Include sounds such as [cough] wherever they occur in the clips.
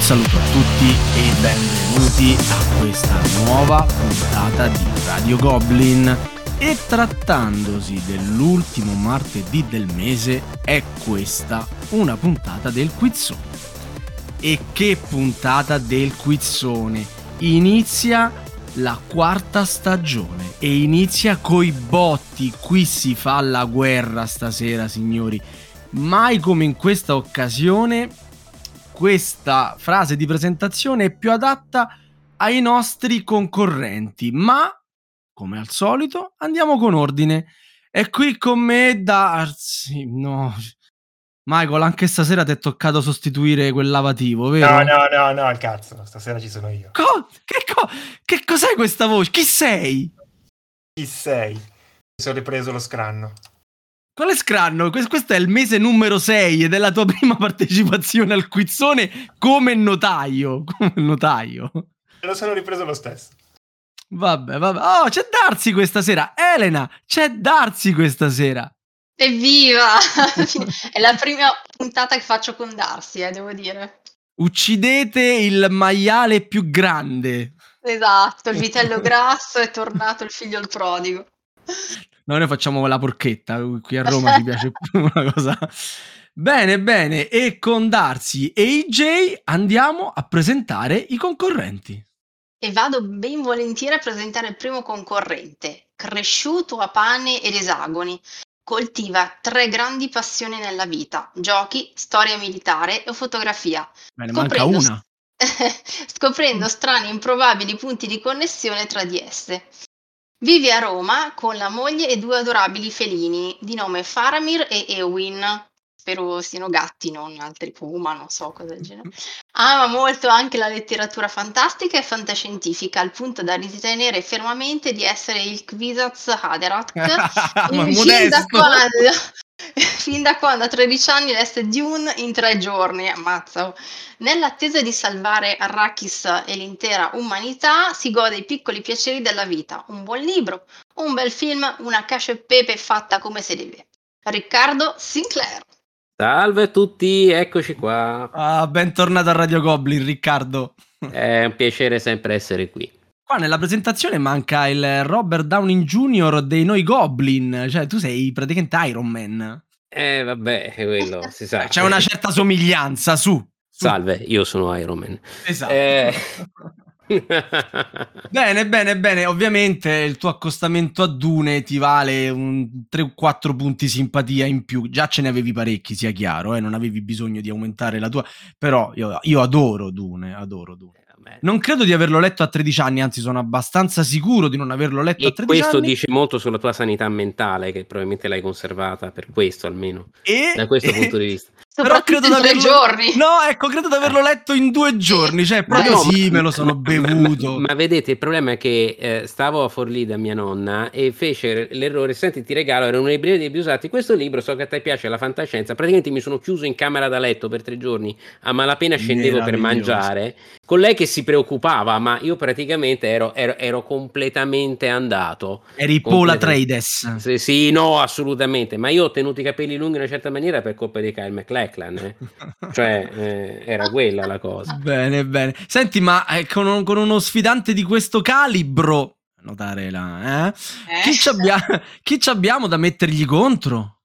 Un saluto a tutti e benvenuti a questa nuova puntata di Radio Goblin. E trattandosi dell'ultimo martedì del mese, è questa una puntata del quizzone. E che puntata del quizzone! Inizia la quarta stagione e inizia coi botti. Qui si fa la guerra stasera, signori. Mai come in questa occasione, questa frase di presentazione è più adatta ai nostri concorrenti, ma come al solito andiamo con ordine. È qui con me Darsi. No, Michael, anche stasera ti è toccato sostituire quel lavativo, vero? No, no, no, no, cazzo, stasera ci sono io. Co- che, co- che cos'è questa voce? Chi sei? Chi sei? Mi sono ripreso lo scranno. Quale scranno? Questo è il mese numero 6 ed è la tua prima partecipazione al quizzone come notaio. Come notaio. Me lo sono ripreso lo stesso. Vabbè, vabbè. Oh, c'è Darsi questa sera. Elena, c'è Darsi questa sera. Evviva! [laughs] è la prima puntata che faccio con Darsi, eh, devo dire. Uccidete il maiale più grande. Esatto, il vitello [laughs] grasso è tornato il figlio il prodigo. No, noi facciamo la porchetta, qui a Roma ci piace più [laughs] una cosa. Bene, bene, e con Darsi e IJ andiamo a presentare i concorrenti. E vado ben volentieri a presentare il primo concorrente, cresciuto a pane ed esagoni. Coltiva tre grandi passioni nella vita: giochi, storia militare e fotografia. Bene, manca una. [laughs] scoprendo strani e improbabili punti di connessione tra di esse. Vive a Roma con la moglie e due adorabili felini di nome Faramir e Eowyn. Spero siano gatti, non altri puma, non so cosa del genere. Ama molto anche la letteratura fantastica e fantascientifica, al punto da ritenere fermamente di essere il Kvisatz Haderach. fin, da quando, [laughs] fin da quando a 13 anni lesse Dune in tre giorni, ammazza. Nell'attesa di salvare Arrakis e l'intera umanità, si gode i piccoli piaceri della vita, un buon libro, un bel film, una cacio e pepe fatta come si deve. Riccardo Sinclair. Salve a tutti, eccoci qua. Ah, bentornato a Radio Goblin, Riccardo. È un piacere sempre essere qui. Qua nella presentazione manca il Robert Downing Jr. dei Noi Goblin, cioè tu sei praticamente Iron Man. Eh, vabbè, quello si sa. C'è una certa somiglianza, su. su. Salve, io sono Iron Man. Esatto. Eh... [laughs] bene, bene, bene. Ovviamente il tuo accostamento a Dune ti vale un 3-4 punti simpatia in più. Già ce ne avevi parecchi, sia chiaro, eh? non avevi bisogno di aumentare la tua. Però io, io adoro Dune, adoro Dune. Non credo di averlo letto a 13 anni, anzi sono abbastanza sicuro di non averlo letto e a 13 questo anni. dice molto sulla tua sanità mentale, che probabilmente l'hai conservata per questo almeno, e, da questo e, [laughs] punto di vista. Però credo di averlo... giorni. [laughs] No, ecco, credo di averlo letto in due giorni. Cioè, proprio no, sì, ma, me lo sono bevuto. Ma, ma, vedete, il problema è che eh, stavo a Forlì da mia nonna e fece l'errore. Senti, ti regalo, erano una libreria di usati. Questo libro, so che a te piace la fantascienza. Praticamente mi sono chiuso in camera da letto per tre giorni. A malapena scendevo per mangiare. Con lei che si preoccupava, ma io praticamente ero, ero, ero completamente andato. Eri Paul Atreides. Sì, sì, no, assolutamente. Ma io ho tenuto i capelli lunghi in una certa maniera per colpa di Kyle McLaren. Blackland, eh? cioè eh, era quella la cosa. Bene, bene. Senti, ma eh, con, con, uno sfidante di questo calibro, notare la, eh? Chi, ci abbia- chi ci abbiamo da mettergli contro?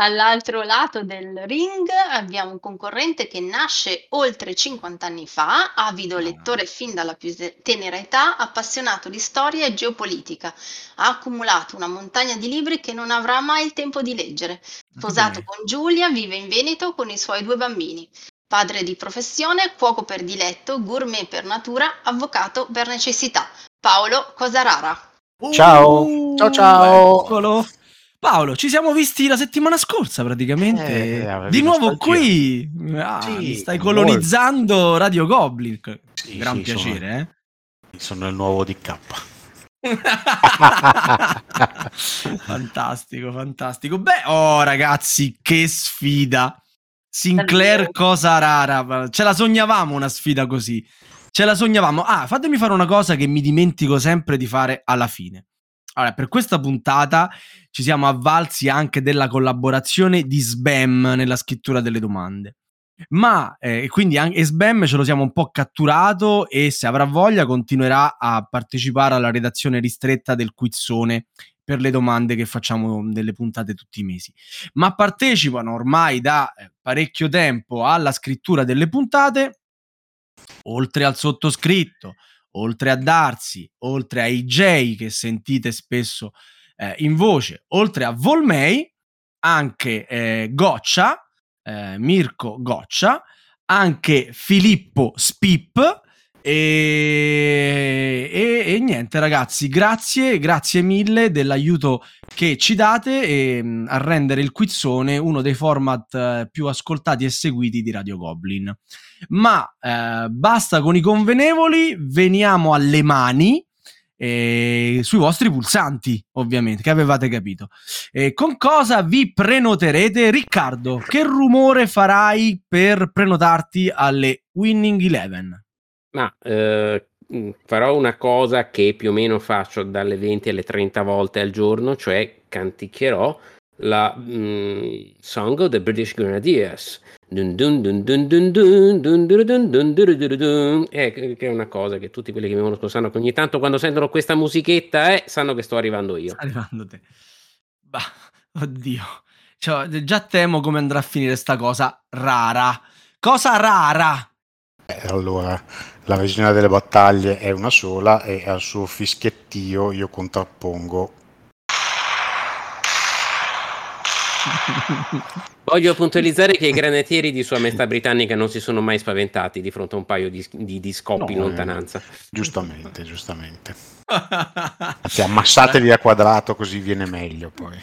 All'altro lato del ring abbiamo un concorrente che nasce oltre 50 anni fa, avido ah. lettore fin dalla più tenera età, appassionato di storia e geopolitica. Ha accumulato una montagna di libri che non avrà mai il tempo di leggere. Sposato con Giulia, vive in Veneto con i suoi due bambini. Padre di professione, cuoco per diletto, gourmet per natura, avvocato per necessità. Paolo Cosarara. Ciao. Uh, ciao ciao. Eccolo. Paolo, ci siamo visti la settimana scorsa praticamente. Eh, di nuovo qui. Ah, sì, stai colonizzando molto. Radio Goblin. Sì, Gran sì, piacere, sono, eh? Sono il nuovo DK. [laughs] fantastico, fantastico. Beh, oh ragazzi, che sfida. Sinclair cosa rara. Ce la sognavamo una sfida così. Ce la sognavamo. Ah, fatemi fare una cosa che mi dimentico sempre di fare alla fine. Allora, per questa puntata ci siamo avvalsi anche della collaborazione di Sbam nella scrittura delle domande. Ma eh, quindi anche Sbam ce lo siamo un po' catturato e se avrà voglia continuerà a partecipare alla redazione ristretta del quizzone per le domande che facciamo nelle puntate tutti i mesi. Ma partecipano ormai da eh, parecchio tempo alla scrittura delle puntate, oltre al sottoscritto, oltre a Darsi, oltre ai J che sentite spesso eh, in voce, oltre a Volmei, anche eh, Goccia, eh, Mirko Goccia, anche Filippo Spip. E, e, e, niente ragazzi, grazie, grazie mille dell'aiuto che ci date e, mm, a rendere il quizzone uno dei format eh, più ascoltati e seguiti di Radio Goblin. Ma eh, basta con i convenevoli, veniamo alle mani eh, sui vostri pulsanti, ovviamente, che avevate capito. Eh, con cosa vi prenoterete? Riccardo, che rumore farai per prenotarti alle Winning Eleven? Ma, ehm, farò una cosa che più o meno faccio dalle 20 alle 30 volte al giorno, cioè canticchierò la, mhmm, Song of the British Grenadiers. Eh, è una cosa che tutti quelli che mi conoscono sanno che ogni tanto quando sentono questa musichetta, eh, sanno che sto arrivando io. Sta arrivando te. Bah, oddio. Cioè, già temo come andrà a finire sta cosa rara. Cosa rara! Eh, allora la regina delle battaglie è una sola e al suo fischiettio io contrappongo Voglio puntualizzare che i granatieri di Sua Maestà Britannica non si sono mai spaventati di fronte a un paio di, di, di scoppi no, in lontananza. Eh, giustamente, giustamente. Anzi, ammassatevi a quadrato così viene meglio poi.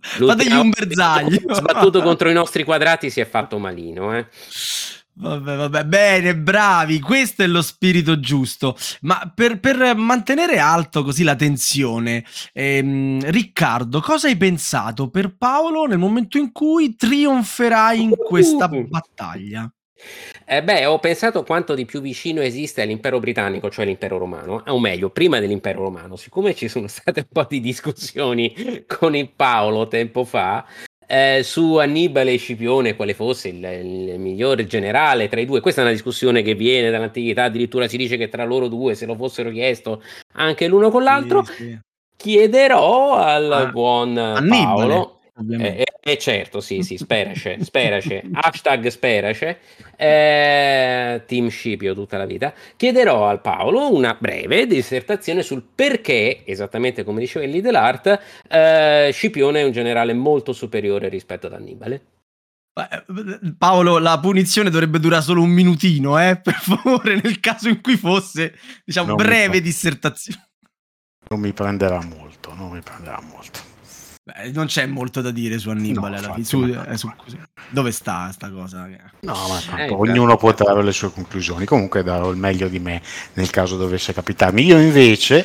Fategli un bersaglio. Sbattuto contro i nostri quadrati si è fatto malino, eh. Vabbè, vabbè, bene, bravi, questo è lo spirito giusto. Ma per, per mantenere alto così la tensione, ehm, Riccardo, cosa hai pensato per Paolo nel momento in cui trionferai in questa uh. battaglia? Eh beh, ho pensato quanto di più vicino esiste all'impero britannico, cioè l'impero romano, o meglio, prima dell'impero romano, siccome ci sono [laughs] state un po' di discussioni con il Paolo tempo fa, eh, su Annibale e Scipione quale fosse il, il, migliore generale tra i due. Questa è una discussione che viene dall'antichità, addirittura si dice che tra loro due, se lo fossero chiesto anche l'uno con l'altro, sì, sì. chiederò al ah, buon Annibale. Paolo eh, eh, certo, sì, sì, sperace, [laughs] sperace, hashtag sperace, eh, team Scipio tutta la vita. Chiederò al Paolo una breve dissertazione sul perché, esattamente come diceva il Lidl eh, Scipione è un generale molto superiore rispetto ad Annibale. Eh, Paolo, la punizione dovrebbe durare solo un minutino, eh? [laughs] per favore, nel caso in cui fosse, diciamo, non breve dissertazione. Non mi prenderà molto, non mi prenderà molto. Beh, non c'è molto da dire su Annibale. No, infatti, su, eh, su, dove sta sta cosa? No, ma eh, ognuno può trarre le sue conclusioni. Comunque darò il meglio di me nel caso dovesse capitarmi. Io invece,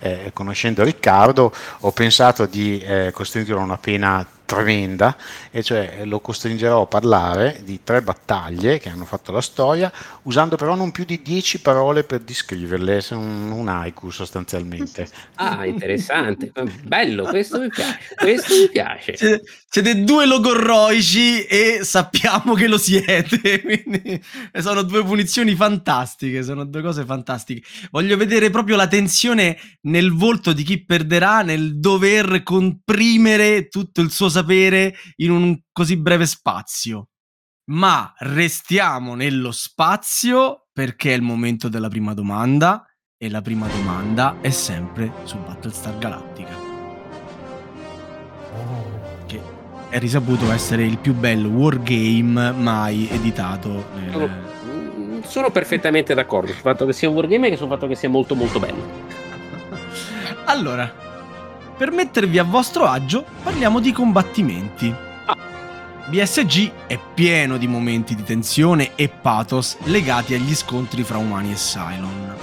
eh, conoscendo Riccardo, ho pensato di eh, costringere una pena tremenda, e cioè lo costringerò a parlare di tre battaglie che hanno fatto la storia, usando però non più di dieci parole per descriverle, un, un haiku sostanzialmente. [laughs] Ah, interessante, bello, questo mi piace, questo mi piace. Siete, siete due logorroici e sappiamo che lo siete, [laughs] quindi sono due punizioni fantastiche, sono due cose fantastiche. Voglio vedere proprio la tensione nel volto di chi perderà nel dover comprimere tutto il suo sapere sapere in un così breve spazio. Ma restiamo nello spazio perché è il momento della prima domanda e la prima domanda è sempre su Battlestar Galactica. Che è risaputo essere il più bello wargame mai editato. Nel... Sono, sono perfettamente d'accordo sul fatto che sia un wargame e sul fatto che sia molto molto bello. [laughs] allora, per mettervi a vostro agio, parliamo di combattimenti. BSG è pieno di momenti di tensione e pathos legati agli scontri fra umani e Cylon.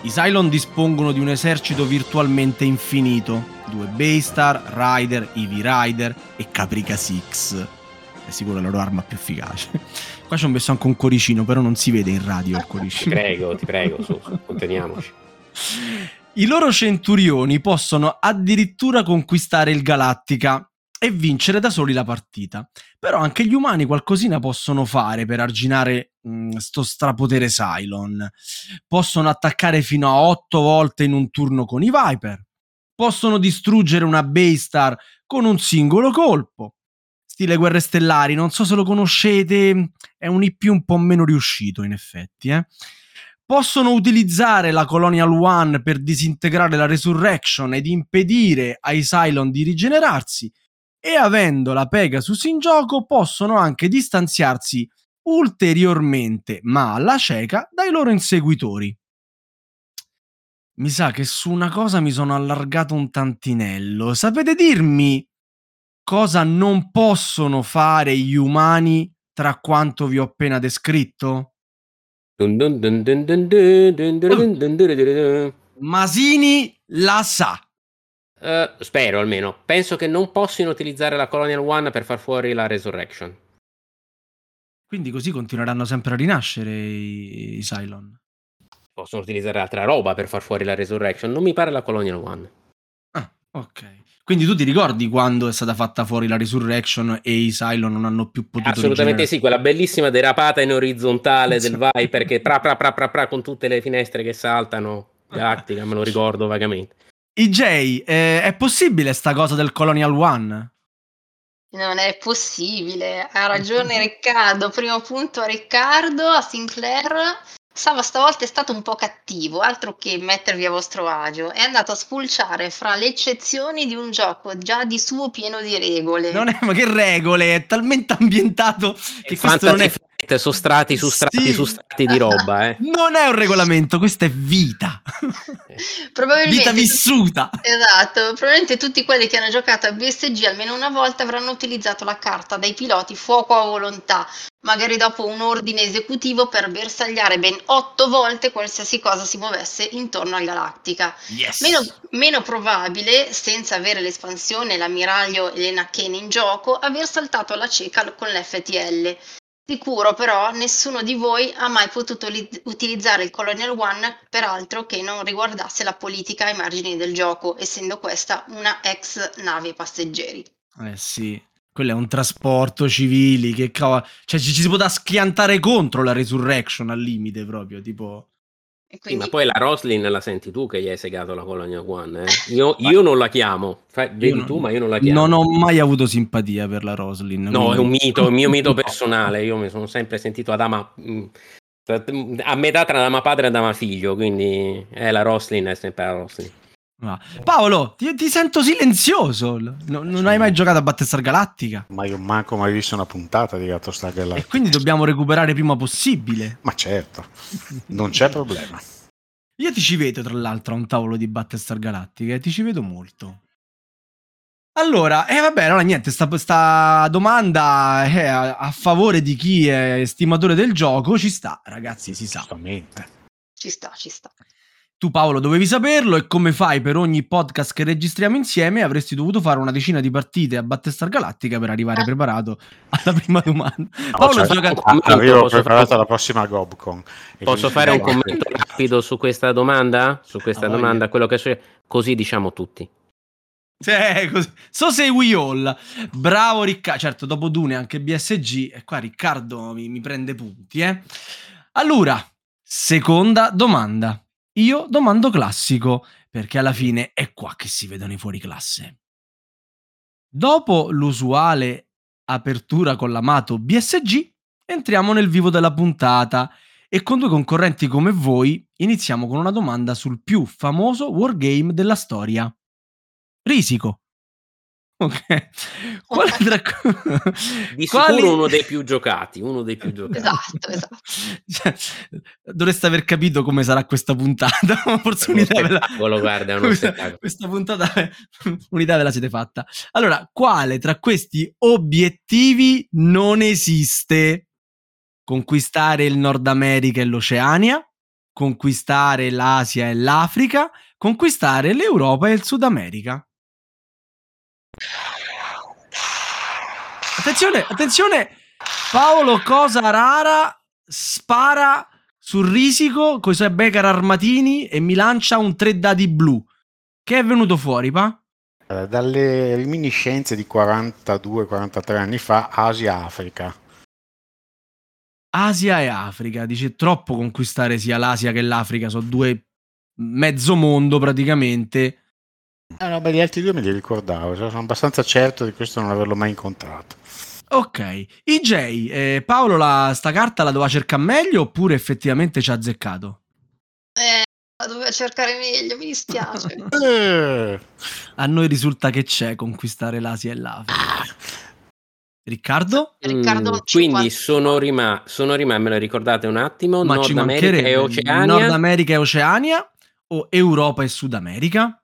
I Cylon dispongono di un esercito virtualmente infinito, due Baystar, Rider, Eevee Rider e Caprica Six. È sicuro la loro arma più efficace. Qua ci ho messo anche un coricino, però non si vede in radio il coricino. Ti prego, ti prego, su, su conteniamoci. [laughs] I loro centurioni possono addirittura conquistare il Galattica e vincere da soli la partita. Però anche gli umani qualcosina possono fare per arginare mh, mm, strapotere Cylon. Possono attaccare fino a otto volte in un turno con i Viper. Possono distruggere una Baystar con un singolo colpo. Stile Guerre Stellari, non so se lo conoscete, è un IP un po' meno riuscito in effetti, eh possono utilizzare la Colonial One per disintegrare la Resurrection ed impedire ai Cylon di rigenerarsi e avendo la Pegasus in gioco possono anche distanziarsi ulteriormente, ma alla cieca, dai loro inseguitori. Mi sa che su una cosa mi sono allargato un tantinello. Sapete dirmi cosa non possono fare gli umani tra quanto vi ho appena descritto? Masini la sa. Uh, spero almeno. Penso che non possano utilizzare la Colonial One per far fuori la Resurrection. Quindi così continueranno sempre a rinascere i, i Cylon. Possono utilizzare altra roba per far fuori la Resurrection. Non mi pare la Colonial One. Ah, ok. Quindi tu ti ricordi quando è stata fatta fuori la Resurrection e i Cylon non hanno più potuto Assolutamente rigenerare? sì, quella bellissima derapata in orizzontale del Viper che pra pra pra pra pra con tutte le finestre che saltano. Galattica, me lo ricordo vagamente. IJ, eh, è possibile sta cosa del Colonial One? Non è possibile, ha ragione Riccardo. Primo punto a Riccardo, a Sinclair. Sava stavolta è stato un po' cattivo, altro che mettervi a vostro agio. È andato a spulciare fra le eccezioni di un gioco già di suo pieno di regole. Non è, ma che regole? È talmente ambientato che E questo non è... Su strati su strati Sì. su strati di roba, eh. [laughs] Non è un regolamento, questa è vita. Probabilmente vita vissuta. Esatto, probabilmente tutti quelli che hanno giocato a BSG almeno una volta avranno utilizzato la carta dai piloti fuoco a volontà, magari dopo un ordine esecutivo per bersagliare ben otto volte qualsiasi cosa si muovesse intorno al Galactica. Yes. Meno, meno probabile, senza avere l'espansione, l'ammiraglio e Lena Kane in gioco, aver saltato alla cieca con l'FTL. Sicuro però nessuno di voi ha mai potuto li- utilizzare il Colonial One per altro che non riguardasse la politica ai margini del gioco, essendo questa una ex nave passeggeri. Eh sì, quello è un trasporto civili, che cavolo... Cioè ci, ci si può schiantare contro la Resurrection al limite proprio, tipo... E Sì, quindi ma poi la Roslin la senti tu che gli hai segato la Colonia One, eh? [laughs] Io, io non la chiamo. Fai- vedi non- tu, ma io non la chiamo. Non ho mai avuto simpatia per la Roslin. No, è un quindi- mito, è un mio mito [laughs] personale. Io mi sono sempre sentito Adama mh, a metà tra Adama padre e Adama figlio, quindi è la Roslin è sempre la Roslin. Ah. Paolo, ti, ti sento silenzioso. No- non hai mai giocato a Battlestar Galactica? Ma io manco mai visto una puntata di Gatto Star E Galactica. quindi dobbiamo recuperare prima possibile. Ma certo, non c'è problema. Io ti ci vedo, tra l'altro, a un tavolo di Battlestar Galactica e ti ci vedo molto. Allora, eh vabbè, allora niente, sta, sta domanda è a, a favore di chi è estimatore del gioco, ci sta, ragazzi, si sa. Giustamente. ci sta, ci sta. Tu Paolo dovevi saperlo e come fai per ogni podcast che registriamo insieme avresti dovuto fare una decina di partite a Battlestar Galactica per arrivare Ah. preparato alla prima domanda. No, Paolo cioè, gioca... ah, avevo Posso preparato fare- la prossima Gobcon. Posso fare un commento rapido su questa domanda? Su questa Ah, domanda, quello che succede? Così diciamo tutti. Eh, così. So sei we all. Bravo Riccardo. Certo, dopo Dune anche BSG. E qua Riccardo mi, mi prende punti, eh. Allora, seconda domanda. Io domando classico, perché alla fine è qua che si vedono i fuori classe. Dopo l'usuale apertura con l'amato BSG, entriamo nel vivo della puntata e con due concorrenti come voi iniziamo con una domanda sul più famoso wargame della storia. Risico. Ok. Quale tra... [laughs] Di Quali- sicuro uno dei più giocati, uno dei più giocati. Esatto, esatto. [laughs] Cioè, dovreste aver capito come sarà questa puntata. [laughs] Forse un'idea ve la... guarda, questa, spettacolo. questa puntata un'idea ve la siete fatta. Allora, quale tra questi obiettivi non esiste? Conquistare il Nord America e l'Oceania, conquistare l'Asia e l'Africa, conquistare l'Europa e il Sud America. Attenzione, attenzione! Paolo Cosa Rara spara sul risico con i suoi Becar armatini e mi lancia un tre dadi blu. Che è venuto fuori, pa? Eh, dalle reminiscenze di 42-43 anni fa, Asia-Africa. Asia e Africa, dice troppo conquistare sia l'Asia che l'Africa, sono due mezzo mondo praticamente. Ah, no, beh, gli altri due me li ricordavo, cioè, sono abbastanza certo di questo non averlo mai incontrato. Ok, IJ, eh, Paolo la, sta carta la doveva cercare meglio oppure effettivamente ci ha azzeccato? Eh, la doveva cercare meglio, mi dispiace. [laughs] Eh, A noi risulta che c'è conquistare l'Asia e l'Africa. Riccardo? Riccardo, Mm, 50. quindi sono rimasto, sono rimasto, me lo ricordate un attimo, Ma ci Nord America e Oceania, Nord America e Oceania o Europa e Sud America?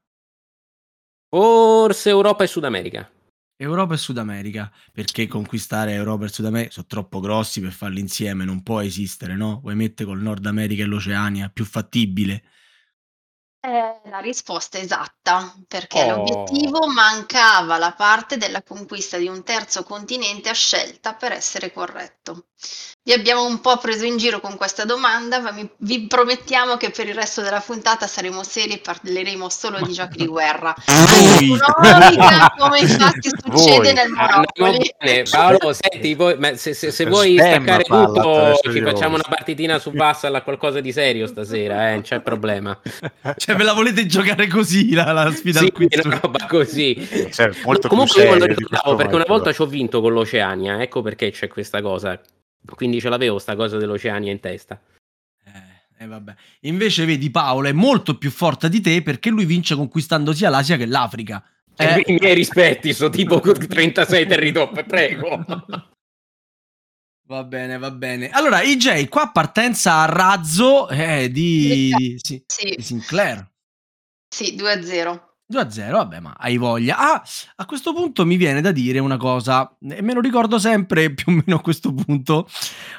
Forse Europa e Sud America. Europa e Sud America, perché conquistare Europa e Sud America sono troppo grossi per farli insieme, non può esistere, no? Vuoi mettere col Nord America e l'Oceania, più fattibile. È la risposta esatta, perché Oh. l'obiettivo mancava la parte della conquista di un terzo continente a scelta per essere corretto. Vi abbiamo un po' preso in giro con questa domanda, ma vi, vi promettiamo che per il resto della puntata saremo seri e parleremo solo di giochi di guerra. Voi. Economica, [laughs] come infatti succede Voi. nel Monopoli. Paolo, senti, poi- ma se, se- se vuoi Stem staccare tutto, ci facciamo voi. una partitina su Vassal a qualcosa di serio stasera, eh, non c'è problema. [laughs] Cioè, ve la volete giocare così la, la sfida Sì, al quiz? una roba così. Cioè, molto Comunque più io me lo ricordavo perché una volta ci ho vinto con l'Oceania, ecco perché c'è questa cosa. Quindi ce l'avevo sta cosa dell'Oceania in testa. Eh, eh, vabbè. Invece, vedi, Paolo è molto più forte di te perché lui vince conquistando sia l'Asia che l'Africa. Eh, Eh, I miei rispetti, sono tipo [laughs] 36 territori, prego. Va bene, va bene. Allora, IJ, qua partenza a razzo eh, di, sì, Sì, di Sinclair. sì, 2-0. 2-0, vabbè, ma hai voglia. Ah, a questo punto mi viene da dire una cosa, e me lo ricordo sempre [laughs] più o meno a questo punto,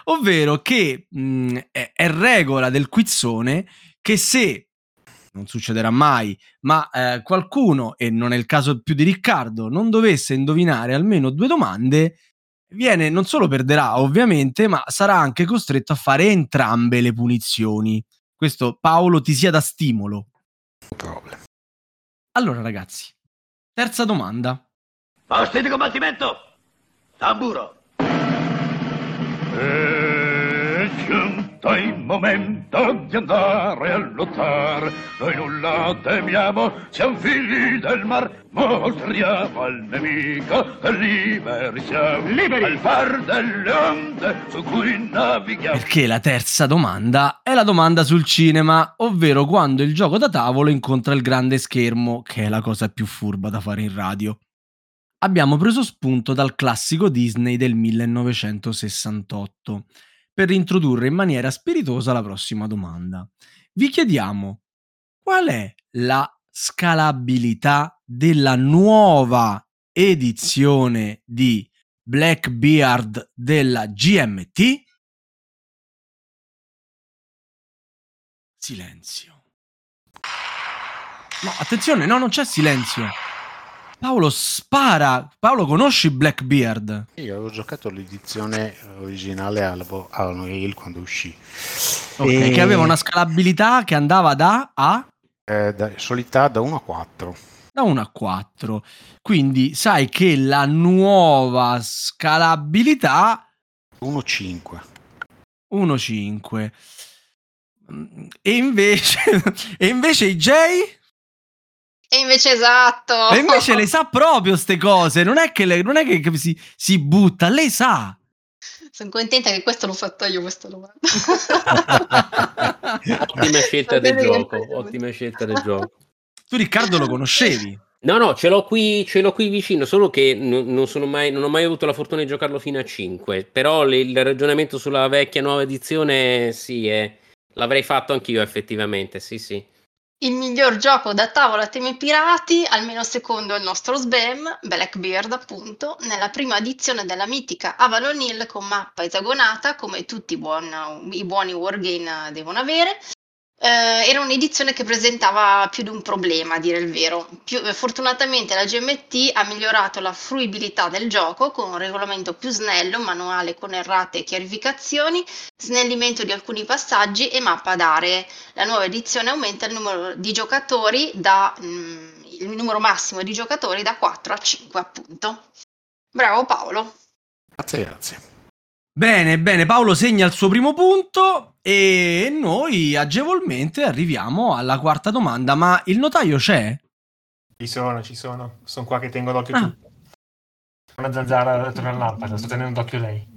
ovvero che mh, è, è regola del quizzone che se, non succederà mai, ma eh, qualcuno, e non è il caso più di Riccardo, non dovesse indovinare almeno due domande, viene, non solo perderà ovviamente, ma sarà anche costretto a fare entrambe le punizioni. Questo Paolo ti sia da stimolo. Problem. Allora ragazzi, terza domanda. Posti di combattimento! Tamburo! È giunto il momento di andare a lottare. Noi nulla temiamo, siamo figli del mar. Mostriamo al nemico che liberi siamo. Liberi! Al far delle onde su cui navighiamo. Perché la terza domanda è la domanda sul cinema, ovvero quando il gioco da tavolo incontra il grande schermo, che è la cosa più furba da fare in radio. Abbiamo preso spunto dal classico Disney del 1968 per introdurre in maniera spiritosa la prossima domanda. Vi chiediamo qual è la scalabilità della nuova edizione di Blackbeard della GMT? Silenzio. No, attenzione, no, non c'è silenzio. Paolo spara. Paolo, conosci Blackbeard? Io avevo giocato l'edizione originale al Unreal quando uscì. Ok, E- che aveva una scalabilità che andava da A eh, da, solità da 1 a 4. da 1 a 4. Quindi sai che la nuova scalabilità 1 a 5. 1 5. Mm, E invece [laughs] e invece i J E invece esatto. e invece le sa [laughs] proprio ste cose, non è che, le- non è che si, si butta, lei sa. Sono contenta che questo l'ho fatto io questa domanda. [laughs] Ottima scelta del gioco, ottima scelta del gioco. Tu Riccardo lo conoscevi? No, no, ce l'ho qui, ce l'ho qui vicino, solo che non, non sono mai, non ho mai avuto la fortuna di giocarlo fino a 5. Però le- il ragionamento sulla vecchia nuova edizione, sì, eh, l'avrei fatto anch'io effettivamente, sì, sì. Il miglior gioco da tavola a temi pirati, almeno secondo il nostro SBEM, Blackbeard appunto, nella prima edizione della mitica Avalon Hill con mappa esagonata, come tutti buon- i buoni wargame devono avere, Eh, era un'edizione che presentava più di un problema, a dire il vero. Più- eh, fortunatamente la GMT ha migliorato la fruibilità del gioco con un regolamento più snello, manuale con errate e chiarificazioni, snellimento di alcuni passaggi e mappa d'aree. La nuova edizione aumenta il numero di giocatori da, mm, il numero massimo di giocatori da 4 a 5, appunto. Bravo Paolo. Grazie, grazie. Bene, bene, Paolo segna il suo primo punto e noi agevolmente arriviamo alla quarta domanda, ma il notaio c'è? Ci sono, ci sono. Sono qua che tengo d'occhio Ah. tutto. Una zanzara dentro una lampada, sto tenendo d'occhio lei.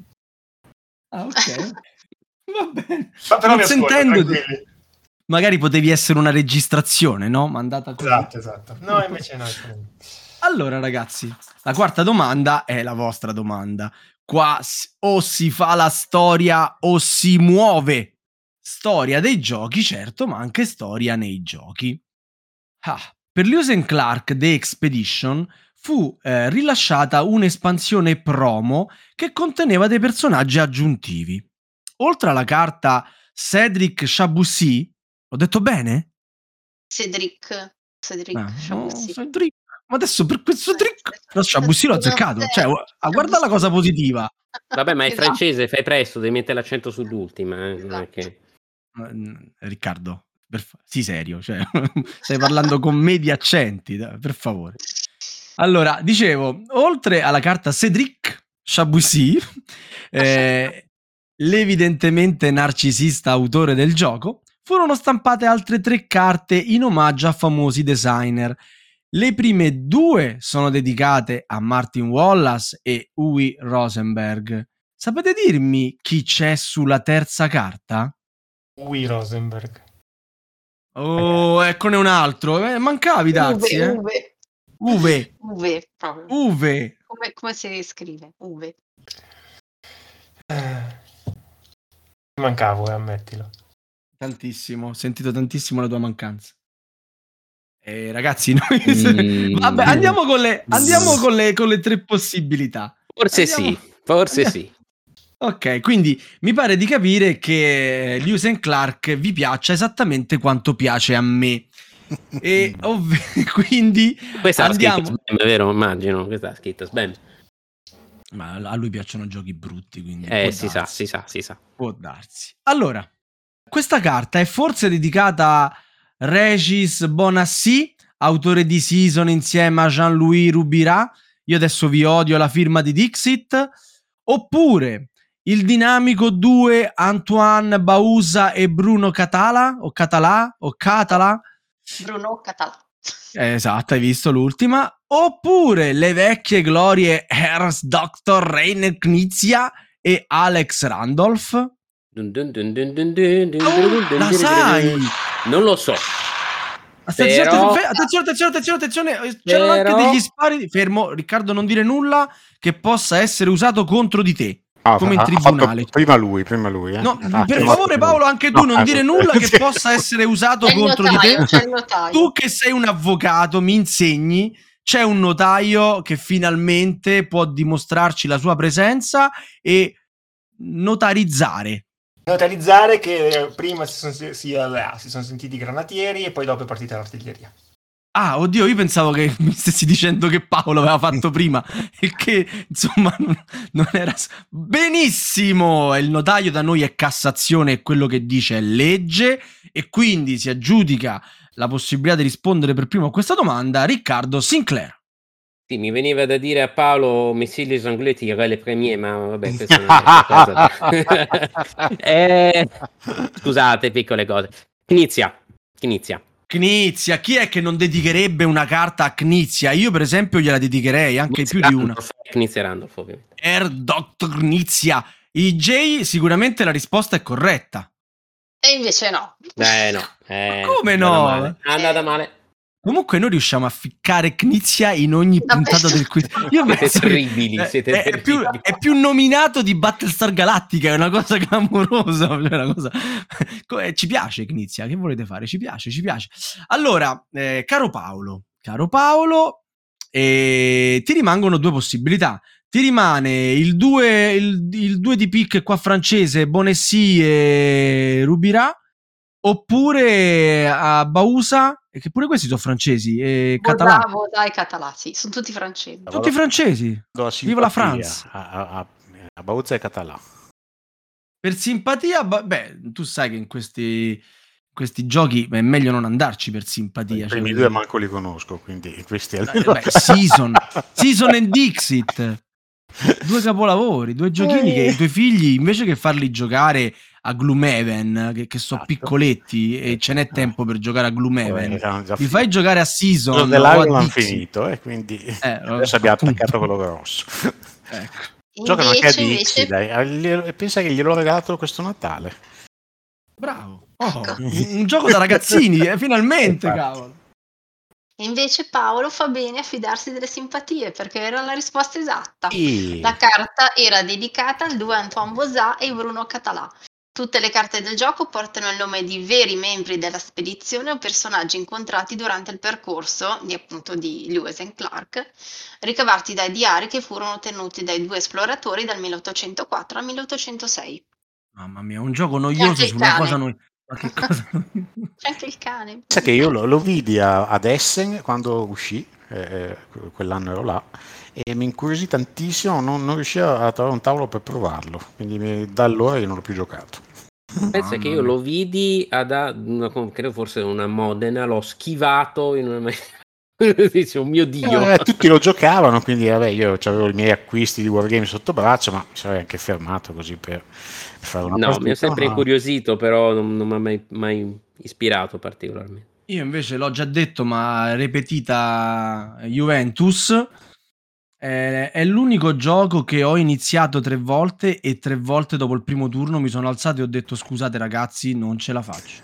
Ah, ok. [laughs] Va bene. Ma però Non sentendoti. Magari potevi essere una registrazione, no? Mandata così. Esatto, esatto. No, invece no. [laughs] Allora, ragazzi, la quarta domanda è la vostra domanda. Qua o si fa la storia o si muove. Storia dei giochi, certo, ma anche storia nei giochi. Ah, per Lewis and Clark The Expedition fu eh, rilasciata un'espansione promo che conteneva dei personaggi aggiuntivi. Oltre alla carta Cedric Chaboussi, ho detto bene? Cedric. Cedric Ah, no, Cedric. Ma adesso per questo trick però Chaboussi l'ho azzeccato. Cioè, ah, guarda la cosa positiva. Vabbè, ma è Esatto. francese, fai presto, devi mettere l'accento sull'ultima. eh, Esatto. che- Mm, Riccardo, per fa- sii serio, cioè, [laughs] stai parlando con me di accenti, per favore. Allora, dicevo, oltre alla carta Cédric Chaboussi, eh, l'evidentemente narcisista autore del gioco, furono stampate altre tre carte in omaggio a famosi designer. Le prime due sono dedicate a Martin Wallace e Uwe Rosenberg. Sapete dirmi chi c'è sulla terza carta? Ui Rosenberg. Oh, eccone un altro. Eh, mancavi, Dazzi, Uve, eh? Uve, Uve. Uve, proprio. Uve. Come, come si scrive? Uve. Eh, Mancavo, eh, ammettilo. Tantissimo, ho sentito tantissimo la tua mancanza. Eh, ragazzi, [laughs] noi... Mm. Vabbè, andiamo con le, andiamo con le, con le tre possibilità. Forse Andiamo- sì, forse andiamo- sì. Ok, quindi mi pare di capire che Lewis and Clark vi piaccia esattamente quanto piace a me. E [laughs] [laughs] ovv- quindi Questa è andiamo. scritto Sbam, vero? Immagino, questa è scritto Sbam. Ma a lui piacciono giochi brutti, quindi Eh, si sa, darsi. si sa, si sa. Può darsi. Allora, questa carta è forse dedicata Regis Bonassi, autore di Season insieme a Jean-Louis Rubira. Io adesso vi odio la firma di Dixit. Oppure il dinamico 2 Antoine Bausa e Bruno Catala, o Català, o Catala. Bruno Català. Eh, Esatto, hai visto l'ultima. Oppure le vecchie glorie Ernst Dr. Rainer Knizia e Alex Randolph. Dun dun dun dun dun dun dun Oh, dun dun la dun sai! dun. Non lo so. Attenzione, Però- attenzione, attenzione, attenzione, attenzione, c'erano Però- anche degli spari. Fermo, Riccardo, non dire nulla che possa essere usato contro di te. Ah, Come in tribunale. prima lui, prima lui. Eh? No, Ah, per favore. Paolo, anche tu No, non eh, dire nulla che [laughs] sì. possa essere usato C'è contro di notaio, te. c'è il notaio. Tu che sei un avvocato, mi insegni. C'è un notaio che finalmente può dimostrarci la sua presenza e notarizzare. Notarizzare che eh, prima si sono, si, si sono sentiti i granatieri e poi dopo è partita l'artiglieria. Ah, oddio, io pensavo che mi stessi dicendo che Paolo aveva fatto prima [laughs] e che insomma non, non era. Benissimo! Il notaio da noi è Cassazione e quello che dice è legge e quindi si aggiudica la possibilità di rispondere per primo a questa domanda Riccardo Sinclair. Sì, mi veniva da dire a Paolo Messi les Anglais tirare le premier, ma vabbè, questa è cosa. Eh, scusate, piccole cose. Inizia, inizia. Knizia, chi è che non dedicherebbe una carta a Knizia? Io, per esempio, gliela dedicherei anche più di una. Inizia Randolph, ovviamente. Er Dr. Knizia. IJ, sicuramente la risposta è corretta. E invece no. Eh no. Eh, Ma come è no? andata male, È andata male. Comunque noi riusciamo a ficcare Knizia in ogni puntata del quiz. [laughs] Io Siete penso terribili, eh, siete è, è terribili. più, è più nominato di Battlestar Galactica, è una cosa [laughs] clamorosa. una cosa- [laughs] Co- eh, Ci piace Knizia, che volete fare? Ci piace, ci piace. Allora, eh, caro Paolo, caro Paolo, eh, ti rimangono due possibilità. Ti rimane il 2 il, il due di pick qua francese, Bonessi e Rubirà, oppure a Bausa, e che pure questi sono francesi, e Català. Bravo, dai, Català, sì, sono tutti francesi. Tutti francesi. Do Viva la France. A, a, a, a Bauzza e Català. Per simpatia, beh, tu sai che in questi, questi giochi è meglio non andarci per simpatia. I cioè, primi due manco li conosco, quindi questi Eh, almeno... beh, Season, [laughs] Season and Dixit. Due capolavori, due giochini che i tuoi figli, invece che farli giocare a Gloomhaven, che, che sono Esatto. piccoletti e ce n'è tempo per giocare a Gloomhaven, li fai giocare a Season Quello o dell'Iron a l'hanno finito, e quindi Eh, [laughs] adesso abbiamo appunto. attaccato quello grosso. [laughs] Ecco. Giocano anche a Dixie, invece, dai. Ah, glielo- Pensa che gliel'ho regalato questo Natale. Bravo. Oh, Ecco. un, un gioco da ragazzini, eh, finalmente, Infatti. cavolo. invece Paolo fa bene a fidarsi delle simpatie perché era la risposta esatta. Sì. La carta era dedicata al duo Antoine Bozat e Bruno Català. Tutte le carte del gioco portano il nome di veri membri della spedizione o personaggi incontrati durante il percorso di appunto di Lewis and Clark, ricavati dai diari che furono tenuti dai due esploratori dal 1804 al 1806. Mamma mia, un gioco noioso su una cosa noi. Ma che cosa? [laughs] C'è anche il cane. Sa che io lo, lo vidi a- ad Essen quando uscì, eh, eh, quell'anno ero là, e mi incuriosì tantissimo, non, non riuscivo a trovare un tavolo per provarlo, quindi mi- da allora io non l'ho più giocato. Pensa Mamma che io mia. lo vidi ad a- una- credo forse una Modena, l'ho schivato in una maniera. [laughs] Dice, un mio dio. Eh, tutti lo giocavano, quindi vabbè, io avevo i miei acquisti di Wargame sotto braccio, ma mi sarei anche fermato così per, per fare una No, partita, mi ha sempre ma- incuriosito, però non, non mi ha mai, mai ispirato particolarmente. Io invece l'ho già detto, ma ripetita Juventus eh, è l'unico gioco che ho iniziato tre volte e tre volte dopo il primo turno mi sono alzato e ho detto scusate ragazzi, non ce la faccio.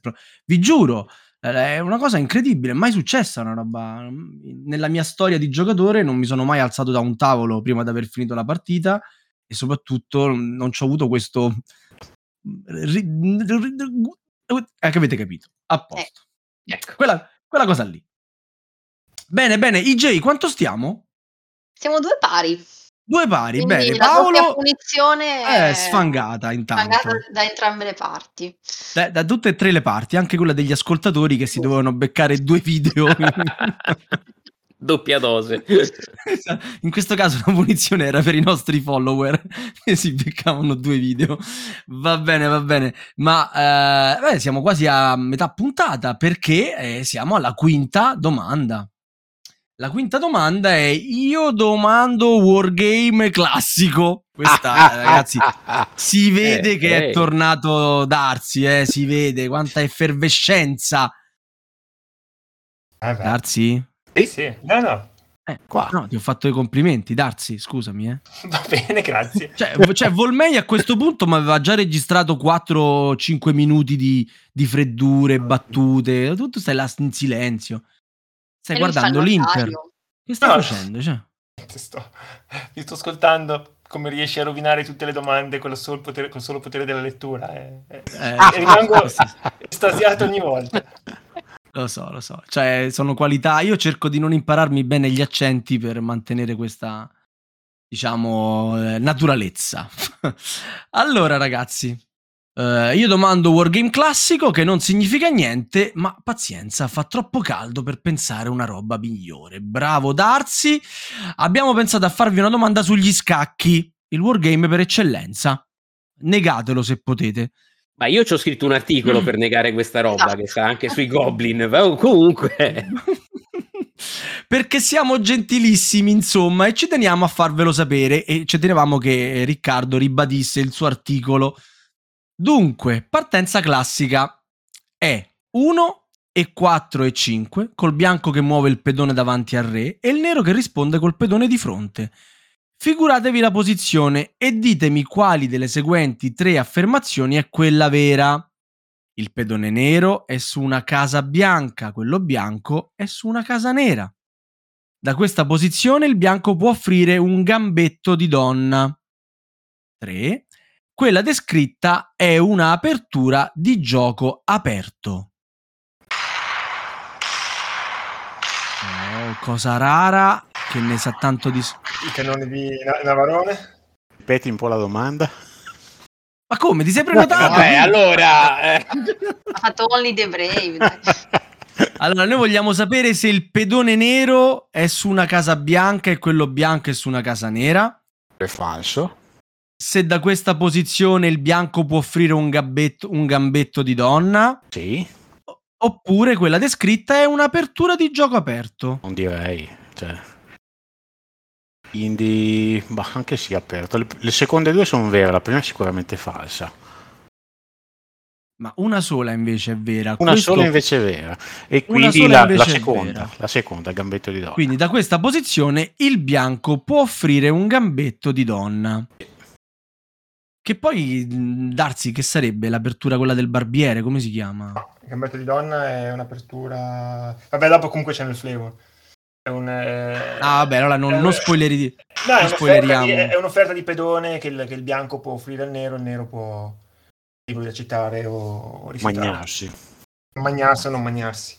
Pro- Vi giuro, eh, è una cosa incredibile, mai successa una roba. Nella mia storia di giocatore non mi sono mai alzato da un tavolo prima di aver finito la partita e soprattutto non ci ho avuto questo... ri- Eh, avete capito? A posto. Ecco. Quella, quella cosa lì. Bene, bene. IJ, quanto stiamo? Siamo due pari. Due pari. Quindi bene. la Paolo punizione è sfangata intanto. sfangata da entrambe le parti. Da, da tutte e tre le parti, anche quella degli ascoltatori che si dovevano beccare due video. [laughs] Doppia dose. [laughs] In questo caso la punizione era per i nostri follower che si beccavano due video. Va bene, va bene. Ma eh, beh, siamo quasi a metà puntata perché eh, siamo alla quinta domanda. La quinta domanda è: Io domando Wargame classico. Questa, ragazzi, si vede Eh, che è eh. tornato Darsi, eh, si vede quanta effervescenza. Eh beh. Darsi? Sì, sì. No, no. Eh, Qua. No, ti ho fatto i complimenti, Darsi, scusami, eh. [laughs] Va bene, grazie. [laughs] Cioè, cioè Volmei a questo punto mi aveva già registrato 4-5 minuti di, di freddure, battute, tutto stai là in silenzio. Stai E guardando il l'Inter. Che stai No. facendo? Cioè? [laughs] Ti sto, ti sto ascoltando come riesci a rovinare tutte le domande con, lo solo potere, col solo potere della lettura. eh. Eh, Eh, e [laughs] rimango estasiato ogni volta. [laughs] lo so, lo so. Cioè, sono qualità. Io cerco di non impararmi bene gli accenti per mantenere questa, diciamo, eh, naturalezza. allora, ragazzi, eh, io domando Wargame classico che non significa niente, ma pazienza, fa troppo caldo per pensare una roba migliore. Bravo Darsi, abbiamo pensato a farvi una domanda sugli scacchi, il wargame per eccellenza. Negatelo se potete. Ma io ci ho scritto un articolo per negare questa roba Esatto. che sta anche sui Goblin. comunque, [laughs] Perché siamo gentilissimi, insomma, e ci teniamo a farvelo sapere e ci tenevamo che Riccardo ribadisse il suo articolo. Dunque, partenza classica è 1 e 4 e 5, col bianco che muove il pedone davanti al re e il nero che risponde col pedone di fronte. Figuratevi la posizione e ditemi quali delle seguenti tre affermazioni è quella vera. Il pedone nero è su una casa bianca, quello bianco è su una casa nera. Da questa posizione il bianco può offrire un gambetto di donna. 3. Quella descritta è una apertura di gioco aperto. Oh, cosa rara che ne sa tanto di... I cannoni di Na- Navarone. Ripeti un po' la domanda. Ma come? Ti sei prenotato? Vabbè, allora... eh. Ha fatto Only the Brave. [laughs] Allora, noi vogliamo sapere se il pedone nero è su una casa bianca e quello bianco è su una casa nera. È falso. Se da questa posizione il bianco può offrire un, gabbetto- un gambetto di donna. Sì, Oppure quella descritta è un'apertura di gioco aperto. non direi. Cioè. Quindi, ma anche sì, aperto. Le, le seconde due sono vere, la prima è sicuramente falsa. Ma una sola invece è vera. Una Questo- sola invece è vera. E quindi la, la seconda, la seconda, il gambetto di donna. Quindi da questa posizione il bianco può offrire un gambetto di donna. Che poi, mh, Darsi, che sarebbe l'apertura quella del barbiere? Come si chiama? Il gambetto di donna è un'apertura... Vabbè, dopo comunque c'è nel flavor. È un... eh, Ah, vabbè, allora non, è un- non spoileri di... No, è non un'offerta, spoileriamo. di, è un'offerta di pedone che il, che il bianco può offrire al nero, il nero può accettare o, o rifiutare. Magnarsi. Magnarsi o non magnarsi.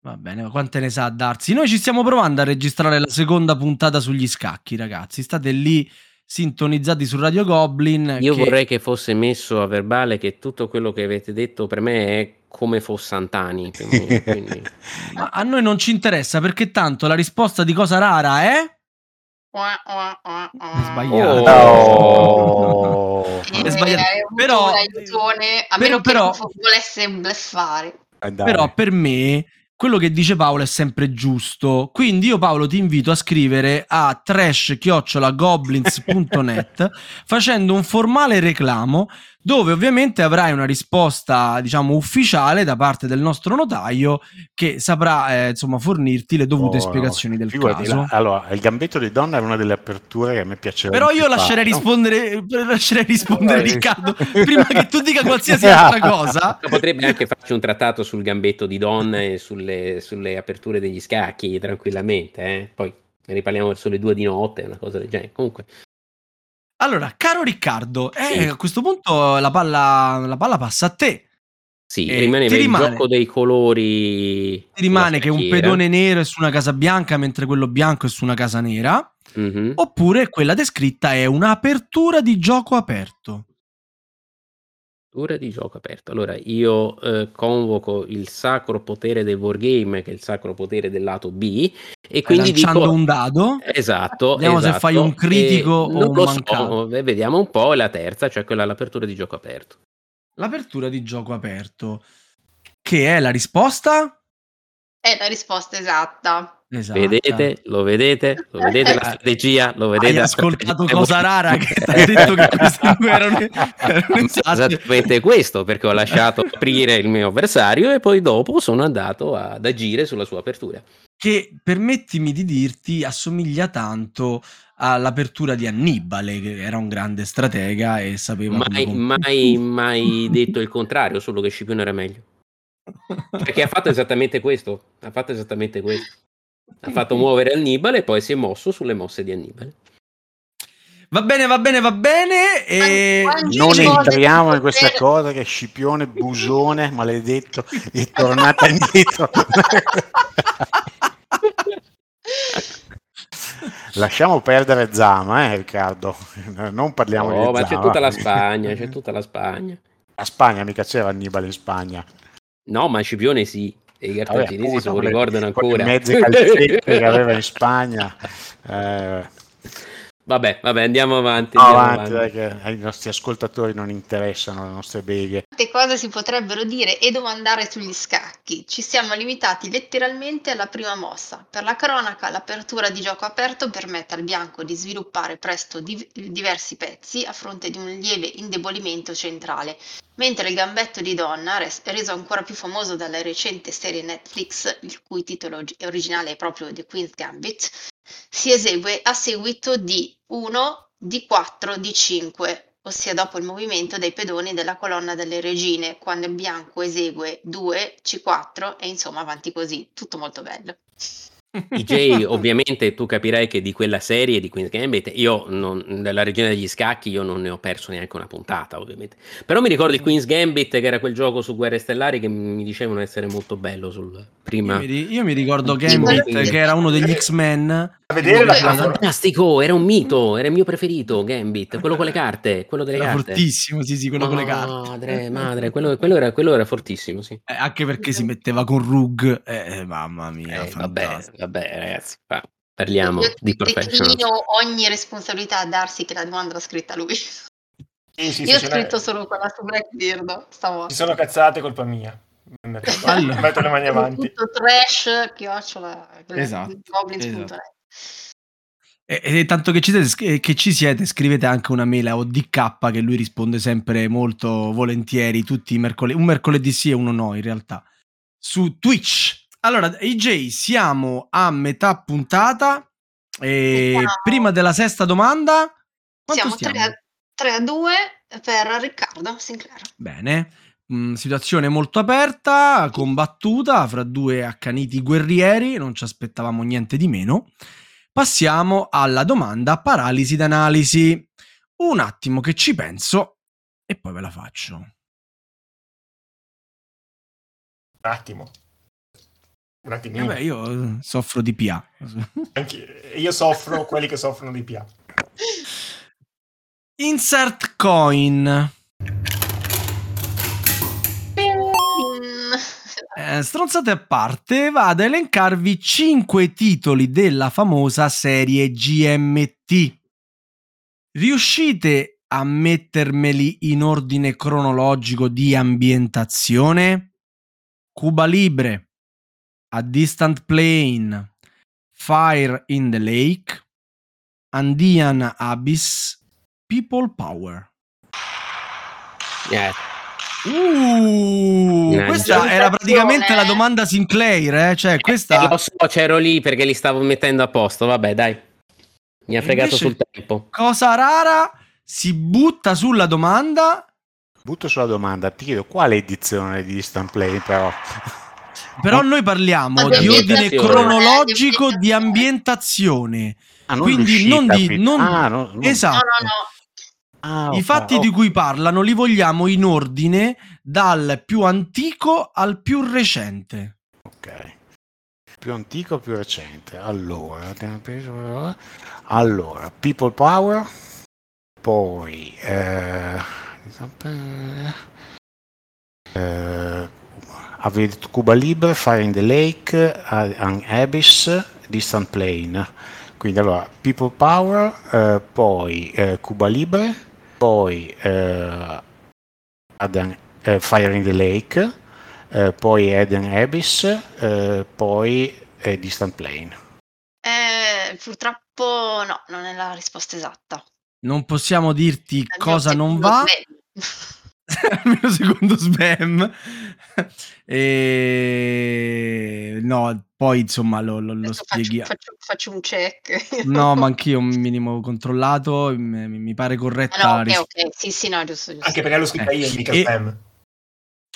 Va bene, ma quante ne sa Darsi? Noi ci stiamo provando a registrare la seconda puntata sugli scacchi, ragazzi. State lì sintonizzati su Radio Goblin. Io che- vorrei che fosse messo a verbale che tutto quello che avete detto per me è come Fossantani. meno, [laughs] quindi- Ma a noi non ci interessa perché tanto la risposta di cosa rara è... È sbagliato. Oh. Eh, È sbagliato. avuto Però- per- meno che però- volesse bleffare. Eh. Però per me quello che dice Paolo è sempre giusto. Quindi io Paolo ti invito a scrivere a trash-goblins.net [laughs] facendo un formale reclamo dove ovviamente avrai una risposta, diciamo, ufficiale da parte del nostro notaio che saprà, eh, insomma, fornirti le dovute Oh, spiegazioni del figurati, caso. la- allora, il gambetto di donna è una delle aperture che a me piaceva. Però io lascerei fare, no? rispondere, lascerei rispondere. Riccardo prima che tu dica qualsiasi [laughs] altra cosa. Potrebbe anche farci un trattato sul gambetto di donna e sulle, sulle aperture degli scacchi tranquillamente. eh. Poi ne riparliamo verso le due di notte, una cosa del genere. Comunque, Allora, caro Riccardo, eh, Sì. a questo punto la palla, la palla passa a te. sì, Eh, rimaneva il rimane- gioco dei colori. Ti rimane che un pedone nero è su una casa bianca mentre quello bianco è su una casa nera. Mhm. Oppure quella descritta è un'apertura di gioco aperto. Apertura di gioco aperto. Allora, io eh, convoco il sacro potere del wargame, che è il sacro potere del lato B, e quindi lanciando dico... un dado. Esatto. Vediamo se esatto. fai un critico o un lo mancato. so, vediamo un po'. La terza, cioè quella all'apertura di gioco aperto. L'apertura di gioco aperto. Che è la risposta? È la risposta esatta. Esatto. Vedete? Lo vedete? Lo vedete la [laughs] strategia? Lo vedete? Hai ascoltato cosa rara che ti ha [laughs] detto che due erano, erano esatte. Esattamente questo, perché ho lasciato aprire il mio avversario e poi dopo sono andato ad agire sulla sua apertura. Che permettimi di dirti assomiglia tanto all'apertura di Annibale, che era un grande stratega e sapeva Mai, come mai, mai detto il contrario, solo che Scipione era meglio. Perché ha fatto esattamente questo. Ha fatto esattamente questo. Ha fatto muovere Annibale e poi si è mosso sulle mosse di Annibale. Va bene, va bene, va bene. E... Non entriamo in questa cosa che Scipione, Busone, maledetto, è tornata indietro. Lasciamo perdere Zama, eh, Riccardo. Non parliamo No, di ma Zama. c'è tutta la Spagna, c'è tutta la Spagna. A Spagna mica c'era Annibale in Spagna. No, ma Scipione sì. E i cartaginesi se lo ricordano ancora. mezze calzette che aveva in Spagna. Eh, Vabbè, vabbè, andiamo avanti. andiamo avanti, avanti. dai, che ai nostri ascoltatori non interessano le nostre beghe. Tante cose si potrebbero dire e domandare sugli scacchi. Ci siamo limitati letteralmente alla prima mossa. Per la cronaca, l'apertura di gioco aperto permette al bianco di sviluppare presto div- diversi pezzi a fronte di un lieve indebolimento centrale, mentre il gambetto di donna, res- reso ancora più famoso dalla recente serie Netflix, il cui titolo gi- originale è proprio The Queen's Gambit, si esegue a seguito di 1, di 4, di 5, ossia dopo il movimento dei pedoni della colonna delle regine, quando il bianco esegue 2, C4 e insomma avanti così, tutto molto bello. DJ, [laughs] ovviamente tu capirai che di quella serie di Queen's Gambit, io non, della regione degli scacchi, io non ne ho perso neanche una puntata, ovviamente. Però mi ricordo il Queen's Gambit, che era quel gioco su Guerre Stellari che mi dicevano essere molto bello sul prima. Io mi, io mi ricordo Gambit, che era uno degli X-Men A vedere la, Era fantastico, era un mito, era il mio preferito, Gambit, quello con le carte, quello delle Era carte. fortissimo, sì, sì, quello con le carte. Madre, madre, quello, quello era, quello era fortissimo, sì. Eh, anche perché si metteva con Rug. Eh, mamma mia, Eh, vabbè, vabbè, ragazzi, pa- parliamo Io di professionals. declino ogni responsabilità a darsi che la domanda l'ha scritta lui. Sì, sì, Io ho scritto solo quella su Blackbeard Ci stavolta. sono cazzate, colpa mia. Metto, Allora. metto le mani avanti. Tutto trash, chiocciola, Esatto, goblins.net. E, e tanto che ci, siete, che ci siete, scrivete anche una mail a ODK che lui risponde sempre molto volentieri, tutti i mercoledì, un mercoledì sì e uno no in realtà, su Twitch. Allora, AJ, siamo a metà puntata e Siamo- prima della sesta domanda, Siamo stiamo? 3 a, 3 a 2 per Riccardo Sinclair. Bene, Mm, situazione molto aperta, combattuta fra due accaniti guerrieri, non ci aspettavamo niente di meno. Passiamo alla domanda paralisi d'analisi. Un attimo che ci penso e poi ve la faccio. Un attimo. Un attimino. Vabbè, io eh, soffro di PA. [laughs] Io soffro quelli che soffrono di PA. Insert coin. Eh, stronzate a parte, vado a elencarvi 5 titoli della famosa serie GMT. Riuscite a mettermeli in ordine cronologico di ambientazione? Cuba Libre, A Distant Plane, Fire in the Lake, Andean Abyss, People Power. Eh, Uh, Una questa era praticamente la Eh. domanda Sinclair, eh? cioè eh, questa lo so, c'ero lì perché li stavo mettendo a posto, vabbè dai. Mi ha fregato invece- sul tempo. cosa rara si butta sulla domanda, Butto sulla domanda, ti chiedo quale edizione di Distant Play però? però noi parliamo di di ordine cronologico Eh, di ambientazione. Ah, non Quindi non di- non- ah, no, non- Esatto. No, no, no. Ah, I fatti oh, di cui parlano li vogliamo in ordine dal più antico al più recente. Ok. Più antico o più recente? Allora, allora, People Power, poi eh, eh, Cuba Libre, Fire in the Lake, An Abyss, Distant Plane. Quindi allora, People Power, eh, poi eh, Cuba Libre, poi eh, Adan- eh, Fire in the Lake, eh, poi Eden Abyss, eh, poi eh, Distant Plane. Eh, purtroppo no, non è la risposta esatta. Non possiamo dirti cosa non va. [laughs] me. [laughs] almeno secondo spam. e... No, poi insomma lo, lo, lo Adesso faccio, spieghi. faccio- faccio un check. No, ma anch'io un minimo controllato. Mi, mi pare corretta Ah, no, ok, ok. Sì, sì, no, giusto, giusto. Anche perché l'ho scritta Eh, io, mica e- spam.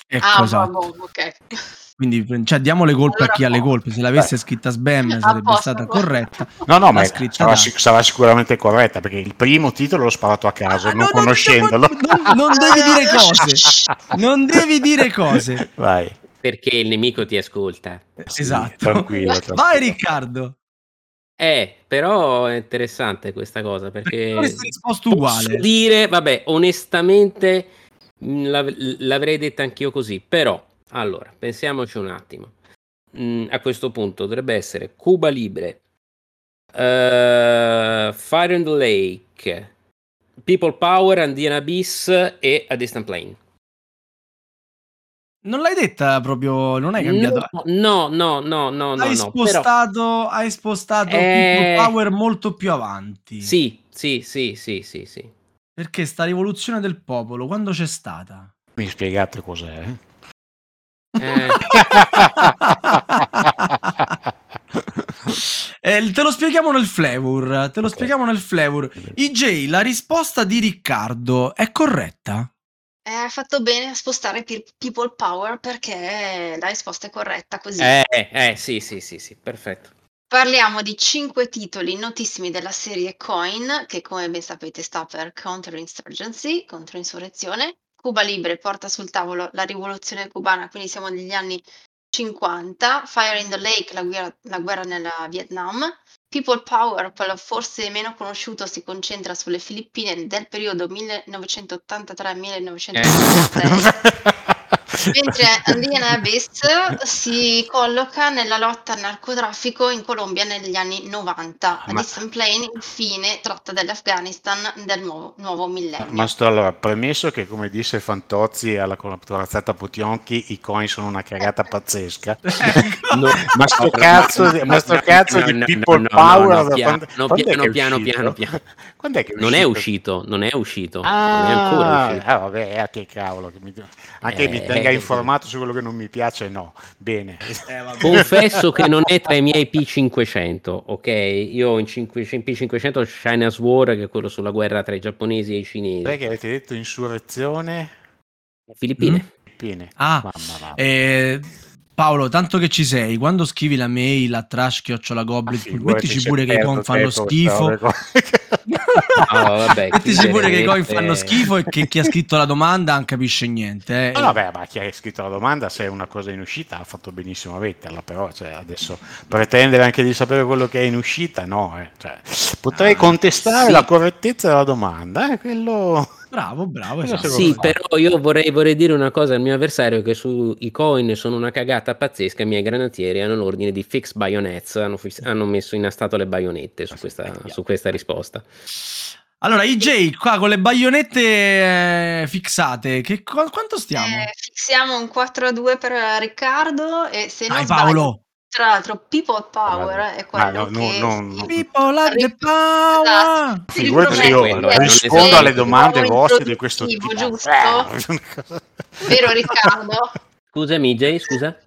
Ecco, Ah, esatto. boh, boh, ok. Quindi cioè, diamo le colpe Allora, a chi ha le colpe. Se l'avesse scritta Sbam [laughs] sarebbe posto, stata posto. corretta. No, no, ma scritta sarà, sarà sicuramente corretta perché il primo titolo l'ho sparato a caso, Ah, non no, no, conoscendolo. non- non devi dire cose. [laughs] Non devi dire cose. Vai. Perché il nemico ti ascolta. Sì, Esatto. Tranquillo, tranquillo. Vai Riccardo. Eh, però è interessante questa cosa perché Avresti risposto uguale. dire, vabbè, onestamente l'av- l'avrei detta anch'io così, però allora, pensiamoci un attimo. Mm, a questo punto dovrebbe essere Cuba Libre, eh, Fire in the Lake, People Power, Andean Abyss e A Distant Plane. Non l'hai detta proprio, non hai cambiato. No, no, no, no, no, hai, no, però spostato, hai spostato Eh. People Power molto più avanti. sì, sì, sì, sì, sì, sì. Perché sta rivoluzione del popolo, quando c'è stata? Mi spiegate cos'è? Eh, [laughs] Eh, te lo spieghiamo nel flavor. Te lo Ok. spieghiamo nel flavor. IJ, la risposta di Riccardo è corretta? Eh, hai fatto bene a spostare Pe- People Power perché la risposta è corretta così. eh, eh, sì, sì, sì, sì, perfetto. Parliamo di cinque titoli notissimi della serie Coin, che come ben sapete sta per Counterinsurgency, controinsurrezione. Cuba Libre porta sul tavolo la rivoluzione cubana, quindi siamo negli anni 50. Fire in the Lake, la guerra, la guerra nella Vietnam. People Power, quello forse meno conosciuto, si concentra sulle Filippine del periodo 1983-1986. [laughs] Mentre Andean Abyss si colloca nella lotta al narcotraffico in Colombia negli anni 90. Ma- Distant Plane, infine, tratta dall'Afghanistan del nuovo, nuovo millennio. Ma sto allora, premesso che come disse Fantozzi alla corazzata Putionchi, i coin sono una cagata pazzesca. No, ma sto cazzo, di- ma sto cazzo no, di people power. no, piano, quando- no, piano, piano, piano, [laughs] piano. Quando è che è Non è uscito? non è uscito, non è ancora Ah, uscito. ah, vabbè, ah, che cavolo. Che mi... Anche Eh, mi tenga informato su quello che non mi piace, no. Bene. [laughs] Confesso che non è tra i miei P500, ok? Io ho in, 5, in P500 ho China's War, che è quello sulla guerra tra i giapponesi e i cinesi. Che avete detto insurrezione? Filippine. Filippine. Ah, Mamma mia. eh, Paolo, tanto che ci sei, quando scrivi la mail a trash Ma mettici figurati se pure che i con fanno schifo. No, vabbè, Mettici pure che i coin [laughs] fanno schifo e che chi ha scritto la domanda non capisce niente. eh. No, vabbè, ma chi ha scritto la domanda, se è una cosa in uscita, ha fatto benissimo a metterla, però cioè, adesso pretendere anche di sapere quello che è in uscita, no. eh. Cioè, potrei Ah, contestare sì. la correttezza della domanda, eh, quello... Bravo, bravo. Esatto. Sì, però io vorrei, vorrei dire una cosa al mio avversario che sui coin sono una cagata pazzesca, i miei granatieri hanno l'ordine di fix bayonets, hanno, fis- hanno messo in stato le baionette su questa, su questa risposta. Allora, IJ, qua con le baionette eh, fixate, che, qu- quanto stiamo? Eh, fissiamo un 4 a 2 per Riccardo e se non Dai sbaglio, Paolo! Tra l'altro People Power è quello Ah, no, no, che no, no. People like the power! Esatto. Figurati io quello, non rispondo alle domande vostre di questo tipo. introduttivo, Eh, giusto? [laughs] Vero Riccardo? Scusami, Jay, scusa?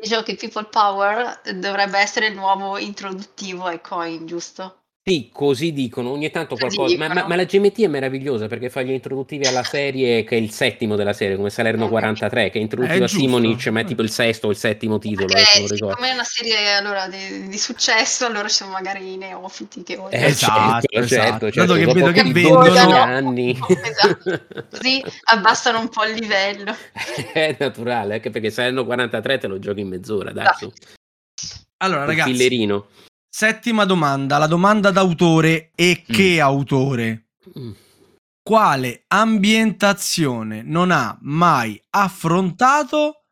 Dicevo che People Power dovrebbe essere il nuovo introduttivo ai coin, giusto? Sì, così dicono, ogni tanto qualcosa, ma, ma- ma la GMT è meravigliosa perché fa gli introduttivi alla serie che è il settimo della serie, come Salerno 43, che è introdotto Eh, da. Simonic, ma è tipo il sesto o il settimo titolo, Perché adesso non ricordo. siccome è una serie allora, di, di successo, allora siamo magari i neofiti che vogliono. Eh, Esatto, certo, esatto. certo, Dato certo, che dopo vedo che 12 vendono- anni. [laughs] Esatto. Così abbassano un po' il livello. [laughs] è naturale, anche perché Salerno 43 te lo giochi in mezz'ora, dai. Allora, Un ragazzi, fillerino. Settima domanda, la domanda d'autore e che autore? Mm. Quale ambientazione non ha mai affrontato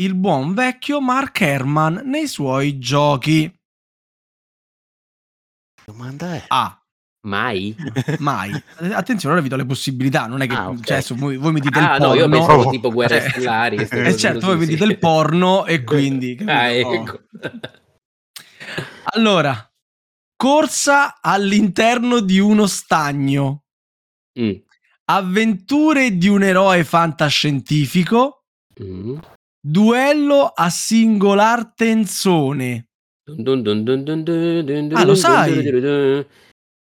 il buon vecchio Mark Herman nei suoi giochi? domanda è? A. Mai? Mai. Eh, Attenzione, ora vi do le possibilità, non è che Ah, ok. cioè, voi, voi mi dite Ah, il no, porno. io pensavo no. tipo guerre Cioè, stellari. Eh certo, voi mi dite il porno e quindi... capito? Ah, Oh. ecco. Allora, corsa all'interno di uno stagno, Mm. avventure di un eroe fantascientifico, Mm. duello a singolar tenzone. Dun dun dun Ah, lo sai?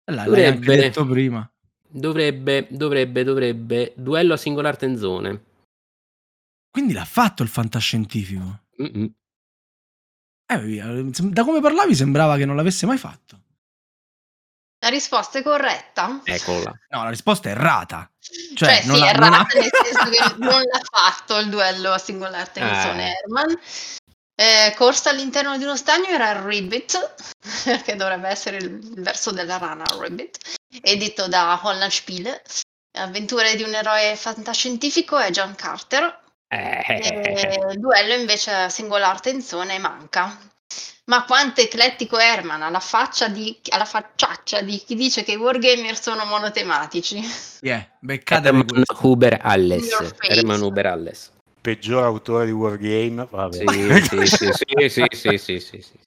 L'hai Dovrebbe. detto prima. Dovrebbe, dovrebbe, dovrebbe. Duello a singolar tenzone. Quindi l'ha fatto il fantascientifico. Mm-mm. Eh, via, da come parlavi sembrava che non l'avesse mai fatto. La risposta è corretta? Eccola. No, la risposta è errata. Cioè, Cioè, non sì, l'ha- è non ha- errata nel senso che [laughs] non l'ha fatto il duello a singolar tenzone Ah. Herman. Eh, corsa all'interno di uno stagno era il Ribbit, [laughs] che dovrebbe essere il verso della rana Ribbit, edito da Holland Spiele. Avventure di un eroe fantascientifico è John Carter. Eh. eh. duello invece singolar tenzone manca. Ma quanto eclettico Herman alla, faccia di, alla facciaccia di chi dice che i wargamer sono monotematici. Yeah, beccate Herman Huber Alles. Herman Huber Alles. Peggior autore di wargame. Vabbè. Sì, sì, sì, sì, sì, sì, sì, sì.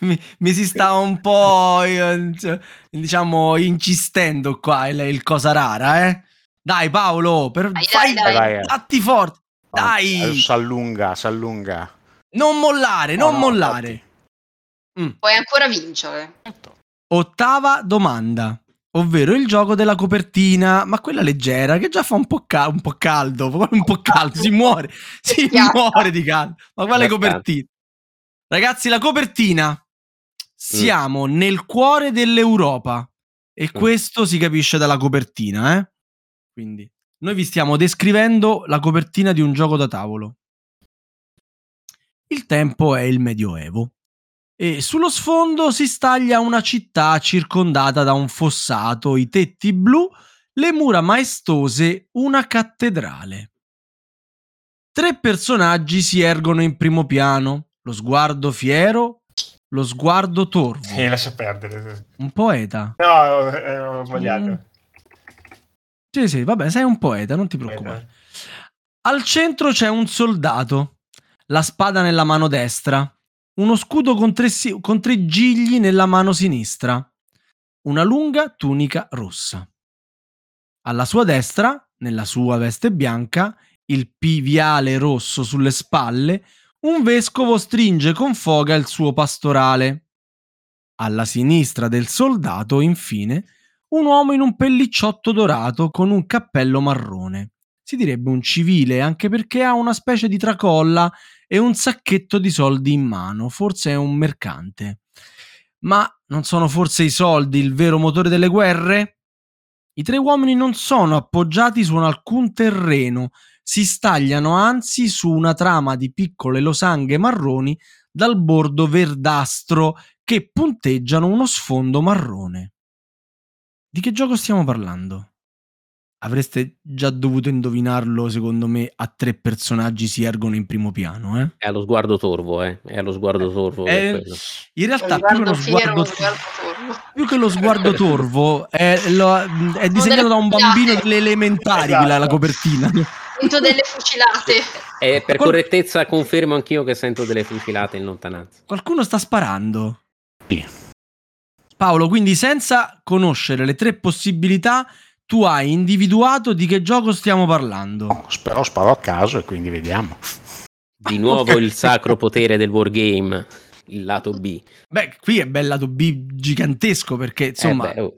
Mi, mi, si sta un po' eh, cioè, diciamo incistendo qua il, il cosa rara, eh? Dai Paolo, per dai, fai, dai, dai. fatti forte dai! S'allunga, s'allunga. non mollare No, non no, mollare. Puoi ancora vincere. ottava domanda ovvero il gioco della copertina. Ma quella leggera che già fa un po', ca- un po caldo [laughs] un po' caldo si muore [laughs] si muore di caldo. Ma quale copertina? Ragazzi la copertina. Siamo nel cuore dell'Europa e Mm. questo si capisce dalla copertina, eh? Quindi noi vi stiamo descrivendo la copertina di un gioco da tavolo. Il tempo è il Medioevo. E sullo sfondo si staglia una città circondata da un fossato, i tetti blu, le mura maestose, una cattedrale. Tre personaggi si ergono in primo piano, lo sguardo fiero, lo sguardo torvo. Eh, lascia perdere. Un poeta. No, eh, ho sbagliato. Sì, sì, vabbè, sei un poeta, non ti preoccupare. Al centro c'è un soldato, la spada nella mano destra, uno scudo con tre, si- con tre gigli nella mano sinistra, una lunga tunica rossa. Alla sua destra, nella sua veste bianca, il piviale rosso sulle spalle, un vescovo stringe con foga il suo pastorale. Alla sinistra del soldato, infine, un uomo in un pellicciotto dorato con un cappello marrone. Si direbbe un civile, anche perché ha una specie di tracolla e un sacchetto di soldi in mano, forse è un mercante. Ma non sono forse i soldi il vero motore delle guerre? I tre uomini non sono appoggiati su alcun terreno, si stagliano anzi su una trama di piccole losanghe marroni dal bordo verdastro che punteggiano uno sfondo marrone. Di che gioco stiamo parlando? Avreste già dovuto indovinarlo, secondo me, a tre personaggi si ergono in primo piano, eh? È allo sguardo torvo, eh? È allo sguardo torvo. Eh, in realtà, Lo più che lo sguardo sguardo, lo sguardo torvo. più che lo sguardo torvo, è, lo- è disegnato da un bambino delle elementari Esatto. la, la copertina. Punto delle fucilate. E per Qual- correttezza confermo anch'io che sento delle fucilate in lontananza. Qualcuno sta sparando. Sì. Paolo, quindi senza conoscere le tre possibilità, tu hai individuato di che gioco stiamo parlando. Spero sparo a caso e quindi vediamo. Di nuovo Ok. il sacro potere del wargame, il lato B. Beh, qui è bel lato B gigantesco perché insomma Eh beh, oh.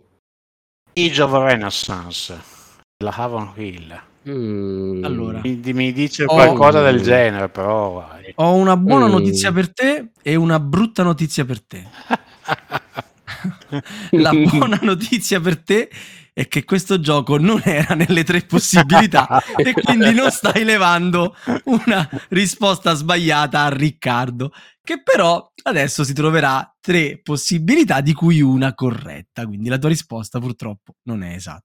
Age of Renaissance, la Havon Hill. Mm. Allora. Mi, mi dice Oh. qualcosa del genere, però. ho una buona Mm. notizia per te e una brutta notizia per te. [laughs] [laughs] La buona notizia per te è che questo gioco non era nelle tre possibilità [laughs] e quindi non stai levando una risposta sbagliata a Riccardo, che però adesso si troverà tre possibilità di cui una corretta, quindi la tua risposta purtroppo non è esatta.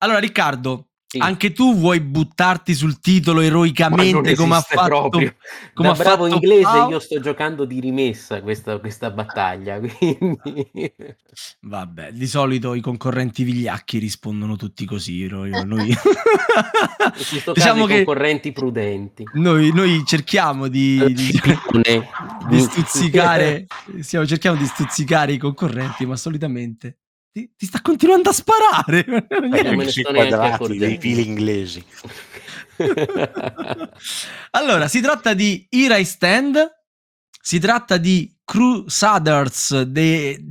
Allora Riccardo, Sì. anche tu vuoi buttarti sul titolo eroicamente come ha fatto proprio. come da ha bravo fatto inglese Paolo? io sto giocando di rimessa questa, questa battaglia [laughs] quindi Vabbè, di solito i concorrenti vigliacchi rispondono tutti così. Noi, [laughs] [laughs] diciamo che concorrenti prudenti noi, noi cerchiamo di, di- di stuzzicare, stiamo cerchiamo di stuzzicare i concorrenti, ma solitamente ti, ti sta continuando a sparare. me ne sto quadrati, dei fili inglesi. [laughs] allora, si tratta di Ira Stand, si tratta di Crusaders de-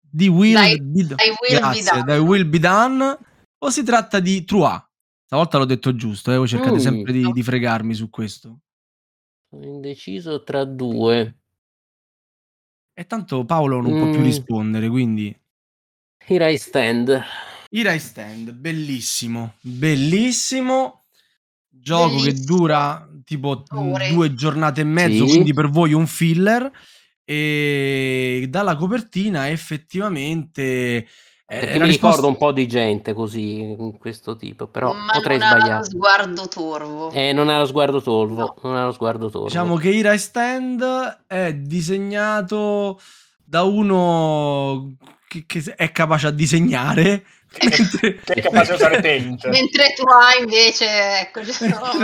di Will, Dai- Be, Will Be grazie, Done. dai Will Be Done, o si tratta di Trois. Stavolta l'ho detto giusto, eh, voi cercate Mm. sempre di, di fregarmi su questo. sono indeciso tra due E tanto Paolo non può più Mm. rispondere, quindi... Here I stand Ira Stand, bellissimo, bellissimo. Gioco che dura tipo Ore. due giornate e mezzo, Sì. quindi per voi un filler. E dalla copertina effettivamente eh, mi risposta- ricordo un po' di gente così in questo tipo però ma potrei non ha sbagliare sguardo torvo. eh, non ha lo sguardo torvo non ha lo sguardo torvo Diciamo che Ira Stand è disegnato da uno che, che è capace a disegnare. [laughs] mentre- Che è capace di usare [laughs] paint. Mentre tu hai invece, ecco,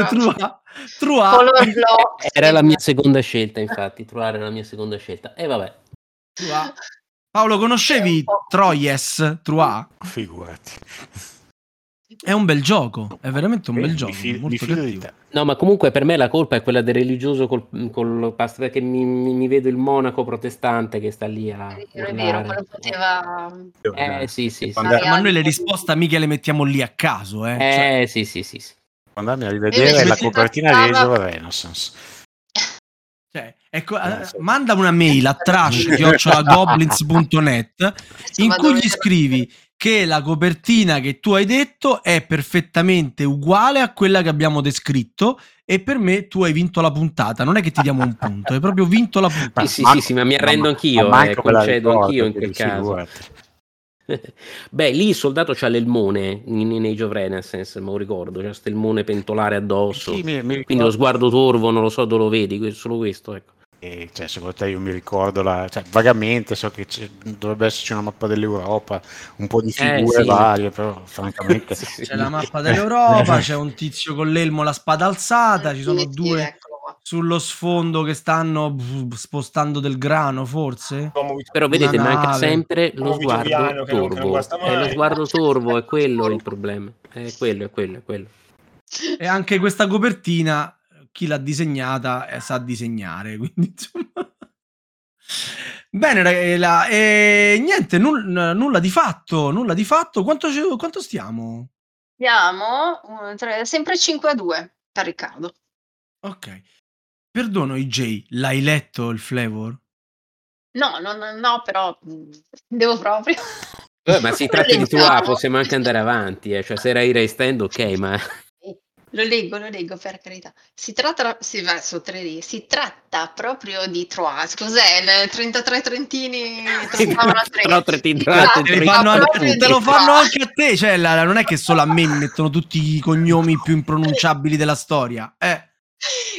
Trua, Trua- color block. era la mia seconda scelta infatti trovare la mia seconda scelta e vabbè Trua. Paolo, conoscevi Troyes Trua? Figurati. È un bel gioco, è veramente un bel Bene, gioco. fido di cattivo. te. No, ma comunque per me la colpa è quella del religioso col, col past- perché mi, mi- mi vedo il monaco protestante che sta lì a È vero, è vero, quello poteva... Eh sì, sì, sì. Sì. Ma noi le risposte mica le mettiamo lì a caso, eh. Cioè, Eh sì, sì, sì, sì. quando andiamo a rivedere la si copertina di Age of Renaissance. cioè, ecco, eh, Eh, sì. manda una mail a trash.goblins.net in cui gli scrivi che la copertina che tu hai detto è perfettamente uguale a quella che abbiamo descritto e per me tu hai vinto la puntata. Non è che ti diamo un punto, hai proprio vinto la puntata. Sì, sì, sì, sì, ma mi arrendo anch'io, eh, concedo anch'io in quel caso. [laughs] Beh, lì il soldato c'ha l'elmone in, in Age of Renaissance, me lo ricordo, c'è questo elmone pentolare addosso. Sì, mi, mi quindi lo sguardo torvo, non lo so dove lo vedi, solo questo, ecco. E, cioè, secondo te io mi ricordo la, cioè, vagamente so che dovrebbe esserci una mappa dell'Europa un po' di eh, figure eh, sì. varie però francamente [laughs] sì, c'è la mappa dell'Europa c'è un tizio con l'elmo la spada alzata ci sono due sullo sfondo che stanno spostando del grano forse? Però vedete Una manca nave. sempre lo sguardo torvo è lo sguardo torvo è quello il problema. È quello è quello è quello. E anche questa copertina chi l'ha disegnata eh, sa disegnare, [laughs] quindi insomma... Bene, ragazzi, e niente, null, nulla di fatto, nulla di fatto. Quanto, quanto stiamo? Stiamo uh, sempre 5 a 2 per Riccardo. Ok. Perdono IJ, l'hai letto il flavor? No, no, no, no però mm, devo proprio. Eh, ma si tratta di [laughs] tua, possiamo anche andare avanti, eh. cioè se era i stand ok, ma lo leggo, lo leggo per carità. Si tratta, sì, beh, su tre. Si tratta proprio di Troas. Cos'è? Il 33 Trentini? [laughs] Però Trentini, te, te lo fanno anche a te. Cioè, la, non è che solo a me mi mettono tutti i cognomi più impronunciabili della storia. Eh.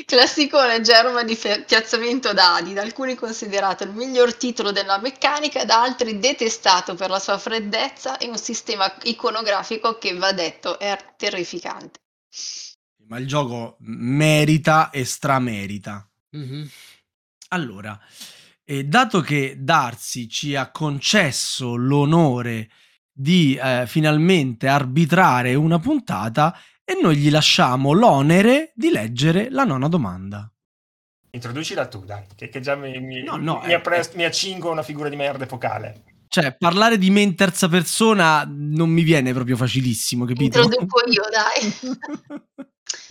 Classicone germa di piazzamento dadi, da alcuni considerato il miglior titolo della meccanica, da altri detestato per la sua freddezza e un sistema iconografico che va detto è terrificante ma il gioco merita e stramerita. Mm-hmm. Allora, eh, dato che Darcy ci ha concesso l'onore di eh, finalmente arbitrare una puntata e noi gli lasciamo l'onere di leggere la nona domanda. Introducila tu, dai, che, che già mi, mi, no, no, mi, eh, appres- mi accingo a una figura di merda epocale. Cioè, parlare di me in terza persona non mi viene proprio facilissimo, capito? Introduco io, dai. [laughs]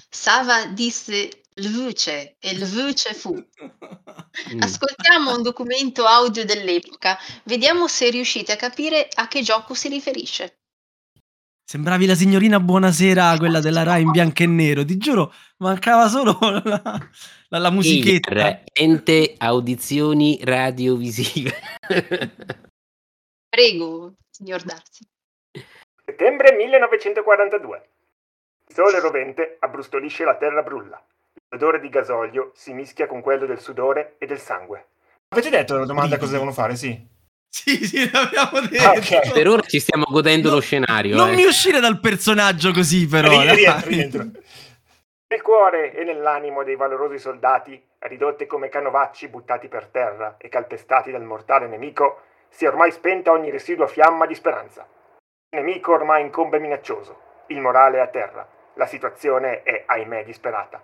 Sava disse Lvuce e Lvuce fu. Mm. Ascoltiamo un documento audio dell'epoca, vediamo se riuscite a capire a che gioco si riferisce. Sembravi la signorina Buonasera, quella della Rai in bianco e nero, ti giuro, mancava solo la, la, la musichetta. Ente audizioni radiovisive. Prego, signor Darsi. Settembre 1942. Il sole rovente abbrustolisce la terra brulla. L'odore di gasolio si mischia con quello del sudore e del sangue. Avete detto la domanda cosa devono fare? Sì. Sì, sì, l'abbiamo detto. Ah, okay. Per ora ci stiamo godendo no, lo scenario. Non eh. mi uscire dal personaggio così, però. Rientro, rientro. Nel cuore e nell'animo dei valorosi soldati, ridotti come canovacci buttati per terra e calpestati dal mortale nemico, si è ormai spenta ogni residua fiamma di speranza. Il nemico ormai incombe minaccioso, il morale è a terra la situazione è, ahimè, disperata.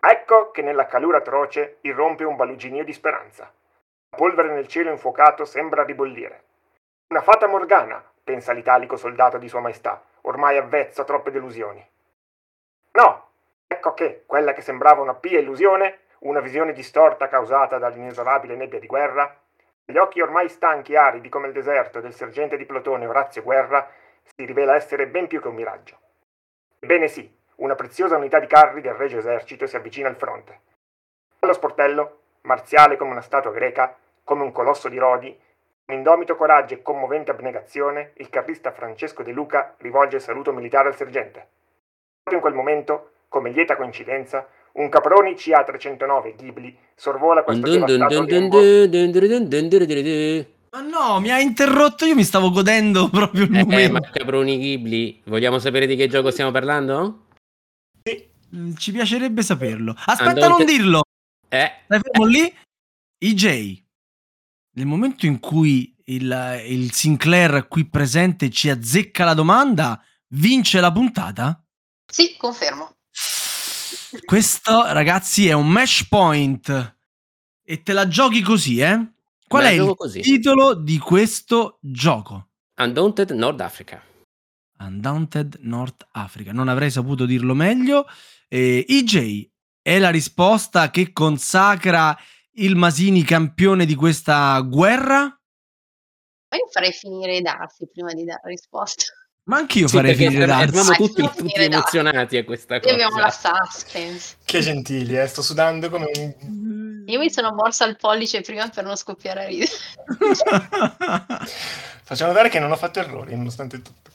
Ecco che nella calura atroce irrompe un baluginio di speranza. La polvere nel cielo infuocato sembra ribollire. Una fata morgana, pensa l'italico soldato di Sua Maestà, ormai avvezzo a troppe delusioni. No, ecco che quella che sembrava una pia illusione, una visione distorta causata dall'inesorabile nebbia di guerra, gli occhi ormai stanchi e aridi come il deserto del sergente di plotone Orazio Guerra, si rivela essere ben più che un miraggio. Ebbene sì, una preziosa unità di carri del Regio Esercito si avvicina al fronte. Allo sportello, marziale come una statua greca, come un colosso di Rodi, con indomito coraggio e commovente abnegazione, il carrista Francesco De Luca rivolge il saluto militare al sergente. Proprio in quel momento, come lieta coincidenza, un Caproni CA309 Ghibli sorvola questo devastato ma no, mi ha interrotto, io mi stavo godendo [laughs] proprio il eh, momento. ma Caproni Ghibli, vogliamo sapere di che gioco stiamo parlando? Sì. Mm, ci piacerebbe saperlo. Aspetta, non dirlo. Eh. Stai fermo lì? EJ, nel momento in cui il, il Sinclair qui presente ci azzecca la domanda, vince la puntata? Sì, confermo. Questo, ragazzi, è un match point. E te la giochi così, eh? Qual è il così. titolo di questo gioco? Undaunted North Africa. Undaunted North Africa. Non avrei saputo dirlo meglio. Eh, EJ è la risposta che consacra il Masini campione di questa guerra? Ma io farei finire i darsi prima di dare la risposta. Ma anch'io Sì, farei finire eravamo Darsi. Vai, tutti, tutti Darsi. emozionati a questa Qui abbiamo la cosa. suspense. Che gentili, eh? sto sudando come un... Io mi sono morsa il pollice prima per non scoppiare a ridere. [laughs] Facciamo notare che non ho fatto errori, nonostante tutto.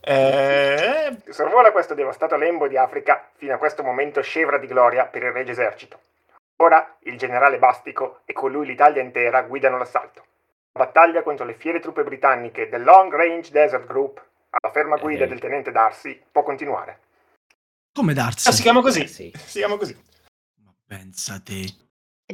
Eh, sorvola questo devastato lembo di Africa fino a questo momento scevra di gloria per il regio esercito. Ora il generale Bastico e con lui l'Italia intera guidano l'assalto. La battaglia contro le fiere truppe britanniche del Long Range Desert Group, alla ferma guida Eh. del tenente Darcy, può continuare. Come Ah, si Darsi? chiama così. Eh, sì. Si chiama così. Ma pensa te.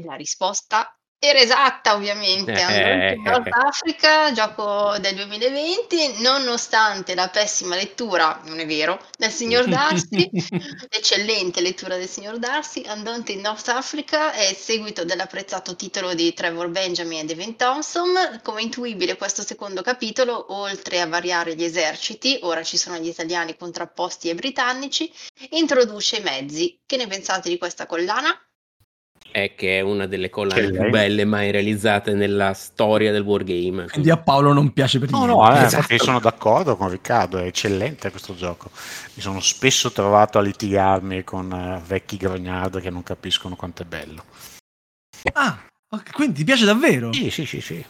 La risposta era esatta, ovviamente. Eh, Andante in eh, Nord eh. Africa, gioco del 2020, nonostante la pessima lettura, non è vero, del signor Darcy, [laughs] l'eccellente lettura del signor Darcy, Andante in North Africa è il seguito dell'apprezzato titolo di Trevor Benjamin e Devin Thompson. Come intuibile, questo secondo capitolo, oltre a variare gli eserciti, ora ci sono gli italiani contrapposti ai britannici, introduce i mezzi. Che ne pensate di questa collana? È che è una delle collane più belle mai realizzate nella storia del wargame. Quindi a Paolo non piace per No, niente. no, eh, Esatto. sono d'accordo con Riccardo, è eccellente questo gioco. Mi sono spesso trovato a litigarmi con eh, vecchi grognard che non capiscono quanto è bello. Ah, quindi ti piace davvero? Sì, sì, sì, sì.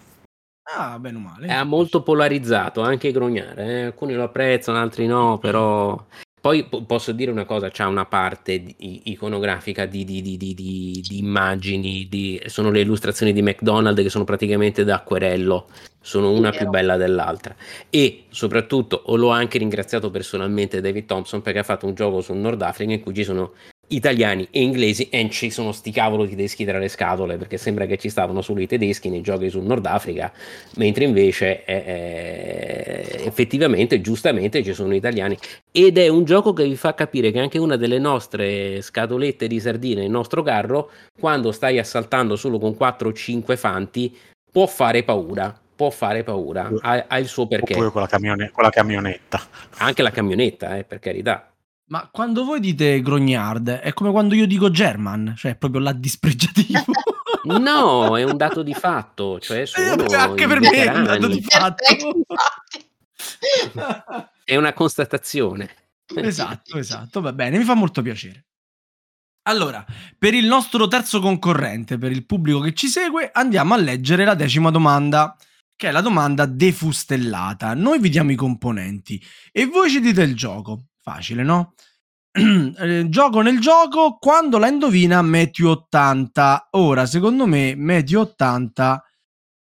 Ah, bene o male. È molto polarizzato, anche Grognare. eh. Alcuni lo apprezzano, altri no, però... Poi po- posso dire una cosa, c'ha una parte di- iconografica di, di- di- di- di- di immagini, di- sono le illustrazioni di McDonald's che sono praticamente da acquerello, sono una più bella dell'altra. E soprattutto, ho l'ho anche ringraziato personalmente David Thompson perché ha fatto un gioco sul Nord Africa in cui ci sono italiani e inglesi e ci sono sti cavolo tedeschi tra le scatole perché sembra che ci stavano solo i tedeschi nei giochi sul Nord Africa mentre invece eh, eh, effettivamente giustamente ci sono italiani. Ed è un gioco che vi fa capire che anche una delle nostre scatolette di sardine il nostro carro quando stai assaltando solo con 4 o 5 fanti può fare paura può fare paura. Ha, ha il suo perché. Oppure con la, camione- con la camionetta. anche la camionetta eh, per carità Ma quando voi dite grognard, è come quando io dico German, cioè è proprio la dispregiativo. [laughs] no è un dato di fatto cioè sono Eh, anche per me è un dato di fatto. È una constatazione esatto, esatto, va bene, mi fa molto piacere. Allora, per il nostro terzo concorrente, per il pubblico che ci segue, andiamo a leggere la decima domanda, che è la domanda defustellata. Noi vi diamo i componenti e voi ci dite il gioco. Facile, no? [clears throat] Eh, gioco nel gioco, quando la indovina Matthew 80. Ora, secondo me, Matthew 80,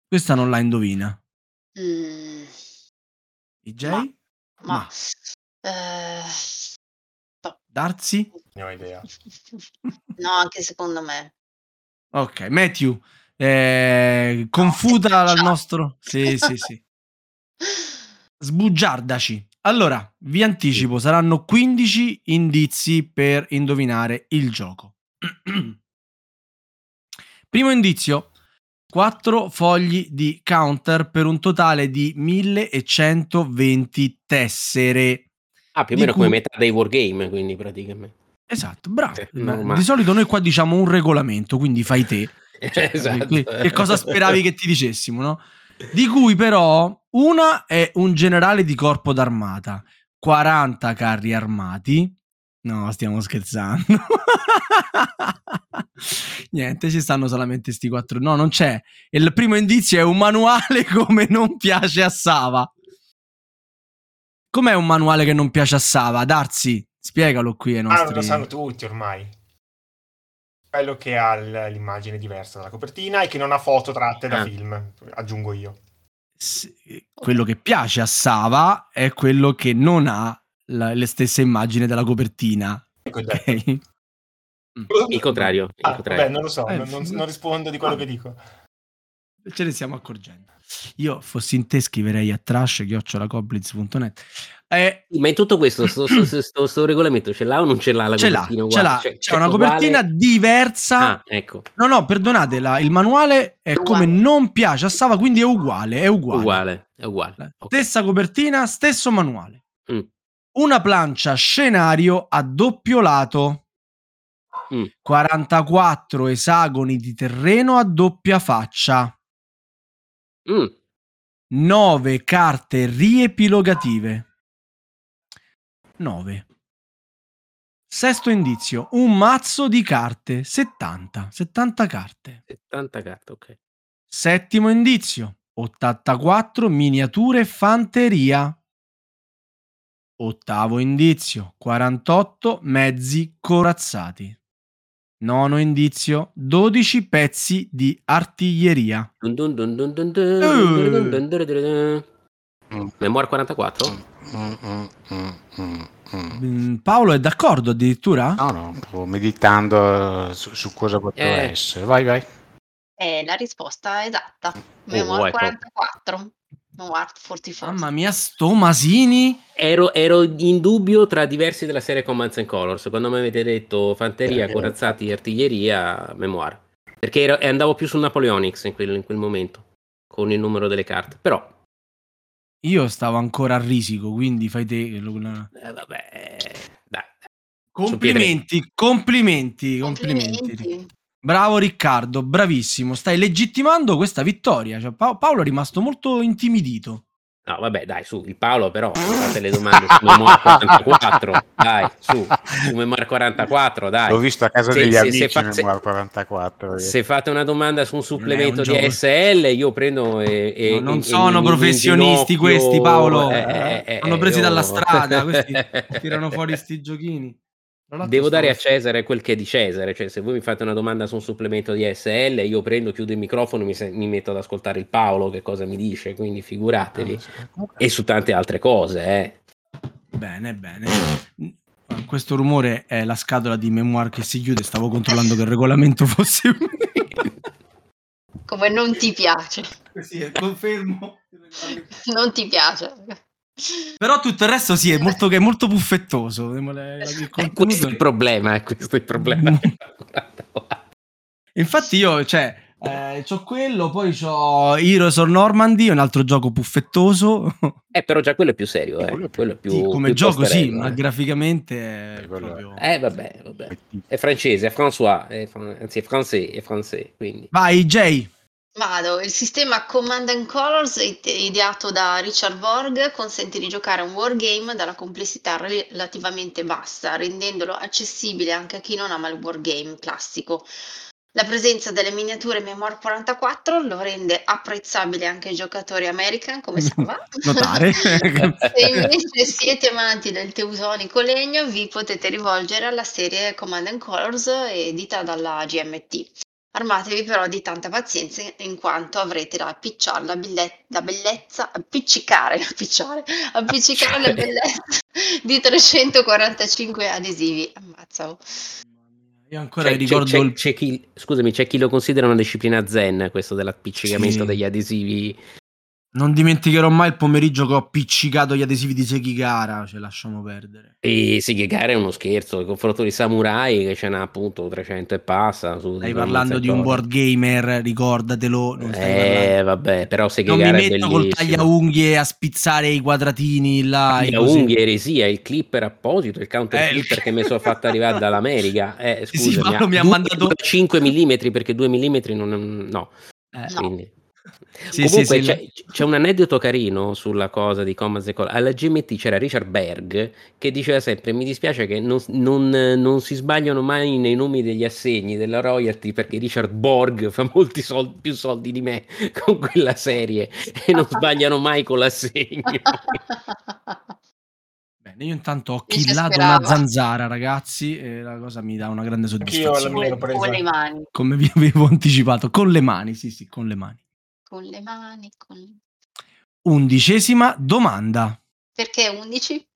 questa non la indovina. Mm, DJ? Ma- ma Ma. eh, Darsi? Ne ho idea. [laughs] no, anche secondo me. Ok, Matthew, eh, confuta No, il nostro... Sì, sì, sì. [laughs] Sbugiardaci. Allora, vi anticipo, saranno 15 indizi per indovinare il gioco. [clears throat] Primo indizio, 4 fogli di counter per un totale di 1120 tessere. ah più o meno come cui- metà dei wargame quindi praticamente Esatto, bravo. Eh, normale. Di solito noi qua diciamo un regolamento, quindi fai te. [laughs] Cioè, Esatto. che cosa speravi che ti dicessimo, no? Di cui però una è un generale di corpo d'armata, 40 carri armati. No, stiamo scherzando. [laughs] Niente, ci stanno solamente sti quattro. No, non c'è. Il primo indizio è un manuale [laughs] come non piace a Sava. Com'è un manuale che non piace a Sava? Darsi, spiegalo qui ai Ah, nostri... lo sanno tutti ormai. Quello che ha l'immagine diversa dalla copertina e che non ha foto tratte da Ah. film, aggiungo io. Quello che piace a Sava è quello che non ha la- le stesse immagini della copertina. Ecco, Ok? il contrario, il Ah, contrario. vabbè, non lo so, Eh, non, non- non rispondo di quello che dico. Ce ne stiamo accorgendo. Io fossi in te scriverei a trash.goblins.net. Eh, Ma in tutto questo, sto, sto- sto- sto- regolamento ce l'ha o non ce l'ha la ce l'ha, copertina ce uguale? l'ha. C'è cioè, una uguale- copertina diversa. Ah, ecco, No, no, perdonate, la- il manuale è come Uguale. non piace a Sava, quindi è uguale, è uguale. uguale, è uguale. Ok. Stessa copertina, stesso manuale. Mm. Una plancia scenario a doppio lato. Mm. 44 esagoni di terreno a doppia faccia. Mm, 9 carte riepilogative. 9. Sesto indizio, un mazzo di carte, 70, 70 carte. 70 carte, ok. Settimo indizio, 84 miniature fanteria. Ottavo indizio, 48 mezzi corazzati. Nono indizio, 12 pezzi di artiglieria. Dun dun dun. Memoir 44? Mm, mm, mm, Paolo è d'accordo addirittura? No, no, stavo meditando eh, su, su cosa poteva Eh. essere. Vai, vai. È la risposta esatta. Memoir ecco. 44. Memoir 44. Mamma mia, sto Masini. Ero, ero in dubbio tra diversi della serie Commands and Colors. Quando mi avete detto fanteria, corazzati, artiglieria, memoir. Perché ero- andavo più sul Napoleonics in quel, in quel momento, con il numero delle carte. Però, Io stavo ancora a risico, quindi fai te. eh, vabbè, dai. Complimenti, complimenti, complimenti. Complimenti. Bravo Riccardo, bravissimo. Stai legittimando questa vittoria. Cioè, Pa- Paolo è rimasto molto intimidito. No, vabbè, dai, su, il Paolo però, [laughs] fate le domande su Memoir 44, dai, su, su Memoir 44, dai. L'ho visto a casa Se- degli se- amici se fa- Memoir 44. Se fate una domanda su un supplemento un di gioco- SL, io prendo e. e- No, non e- sono e professionisti questi, Paolo. eh, eh, Sono eh, presi io- dalla strada, questi [laughs] tirano fuori sti giochini. Devo dare a Cesare quel che è di Cesare, cioè se voi mi fate una domanda su un supplemento di SL, io prendo, chiudo il microfono e mi, se- mi metto ad ascoltare il Paolo che cosa mi dice, quindi figuratevi. E su tante altre cose, eh. Bene, bene. Questo rumore è la scatola di memoir che si chiude. Stavo controllando che il regolamento [laughs] fosse. Come non ti piace. Sì, confermo. Non ti piace. Però tutto il resto sì, è molto, è molto puffettoso. Il Eh, questo è il problema, eh, questo è il problema. [laughs] Infatti io, cioè, eh, c'ho quello, poi c'ho Heroes of Normandy, un altro gioco puffettoso. [laughs] eh, però già quello è più serio, eh. Quello è più- Quello è più, Sì, come più gioco sì, ma eh. graficamente è Eh, è- proprio... Eh, vabbè, vabbè. È francese, è François, è fran- anzi è francese, è francese, quindi. Vai, Jay. Vado, il sistema Command and Colors, ide- ideato da Richard Borg, consente di giocare a un wargame dalla complessità relativamente bassa, rendendolo accessibile anche a chi non ama il wargame classico. La presenza delle miniature Memoir 44 lo rende apprezzabile anche ai giocatori American, come chiama? [laughs] Notare. [laughs] Se invece siete amanti del teutonico legno, vi potete rivolgere alla serie Command and Colors edita dalla GMT. Armatevi però di tanta pazienza in quanto avrete da appicciare la, bille- la bellezza, appiccicare, [laughs] appicciare, appiccicare la bellezza di 345 adesivi. Ammazza. oh. Io ancora C'è- ricordo c'è- il... c'è chi, scusami, c'è chi lo considera una disciplina zen, questo dell'appiccicamento Sì. degli adesivi. Non dimenticherò mai il pomeriggio che ho appiccicato gli adesivi di Sekigara, ce lasciamo perdere. E sì, che gara è uno scherzo, il confronto di samurai che ce n'ha appunto 300 e passa. Su Stai parlando di un board gamer, ricordatelo. Non, Eh, vabbè, però se non mi gara è metto col bellissimo. tagliaunghie a spizzare i quadratini là. e unghia eresia, il clipper apposito, il counter Eh, il- clipper che mi [laughs] sono fatto arrivare dall'America. Eh, Sì, sì, scusami, Paolo mi ha mandato- 5 mm perché 2 mm non no. Eh, No. Quindi. Sì, Comunque sì, sì, c'è, c'è un aneddoto carino sulla cosa di Commas e Col- Alla GMT c'era Richard Berg che diceva sempre: Mi dispiace che non, non- non si sbagliano mai nei nomi degli assegni della royalty perché Richard Borg fa molti soldi, più soldi di me [laughs] con quella serie e non sbagliano mai con l'assegno. [laughs] Bene, io intanto ho Mi killato una zanzara, ragazzi, e la cosa mi dà una grande la soddisfazione. mia presa. con le mani, Come vi avevo anticipato, con le mani, sì, sì, con le mani. Con le mani, con... Undicesima domanda. Perché 11?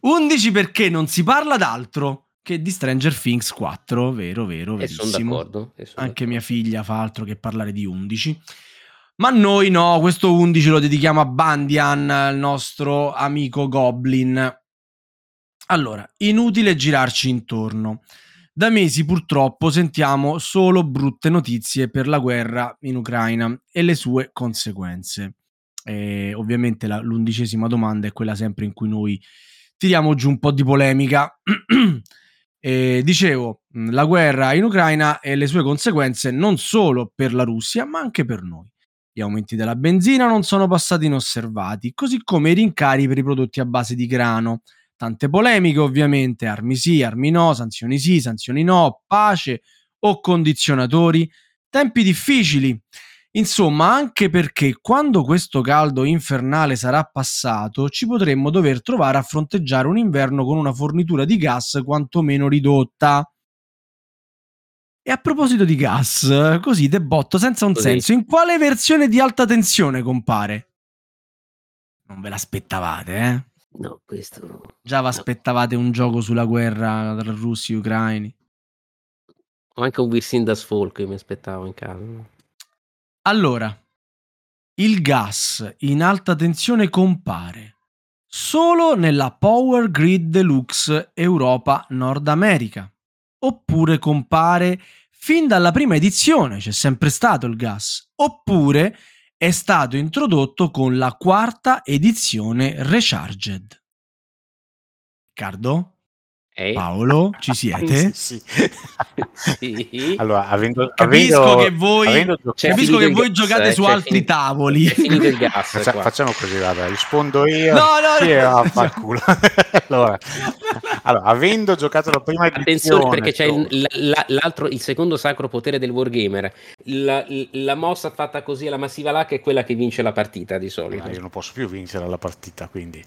11 [laughs] perché non si parla d'altro che di Stranger Things 4, vero, vero, e sono verissimo. e Anche d'accordo. mia figlia fa altro che parlare di 11. Ma noi no, questo 11 lo dedichiamo a Bandian, il nostro amico Goblin. Allora, inutile girarci intorno. Da mesi purtroppo sentiamo solo brutte notizie per la guerra in Ucraina e le sue conseguenze. E ovviamente la- l'undicesima domanda è quella sempre in cui noi tiriamo giù un po' di polemica. [clears throat] E dicevo, la guerra in Ucraina e le sue conseguenze non solo per la Russia, ma anche per noi. Gli aumenti della benzina non sono passati inosservati, così come i rincari per i prodotti a base di grano. Tante polemiche ovviamente, armi sì, armi no, sanzioni sì, sanzioni no, pace o condizionatori, tempi difficili. Insomma, anche perché quando questo caldo infernale sarà passato, ci potremmo dover trovare a fronteggiare un inverno con una fornitura di gas quantomeno ridotta. E a proposito di gas, così debotto senza un Così. senso, in quale versione di alta tensione compare? Non ve l'aspettavate, eh? No, questo no. Già vi aspettavate un gioco sulla guerra tra russi e ucraini. O anche un Virsindas Folk che mi aspettavo in casa. Allora, il gas in alta tensione compare solo nella Power Grid Deluxe Europa Nord America, oppure compare fin dalla prima edizione, c'è sempre stato il gas, oppure è stato introdotto con la quarta edizione Recharged. Riccardo? Eh? Paolo? Ci siete? [laughs] Sì, sì. Sì. [laughs] Allora, avendo, Capisco avendo- che voi- Capisco che voi gas, giocate eh, su altri finito- tavoli. Gas facciamo così, guarda, rispondo io. No, no, Sì, no. fa il culo. allora, allora, avendo giocato la prima edizione, Attenzione perché c'è il, la- l'altro, il secondo sacro potere del wargamer. La, la mossa fatta così alla massiva là che è quella che vince la partita di solito. Ah, io non posso più vincere la partita, quindi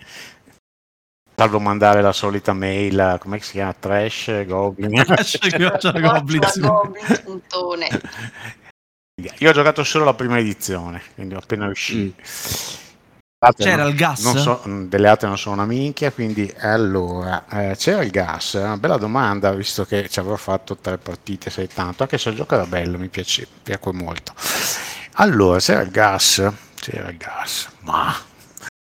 salvo mandare la solita mail, come si chiama? Trash, Goblin. [laughs] Goblins.net. Io ho giocato solo la prima edizione, quindi appena uscì. Mm. C'era non- il gas? non so- mm, delle altre non sono una minchia, quindi allora eh, c'era il gas. È una bella domanda, visto che ci avevo fatto tre partite, sei tanto, anche se il gioco era bello, mi piace, mi piacque molto. Allora, c'era il gas, c'era il gas, ma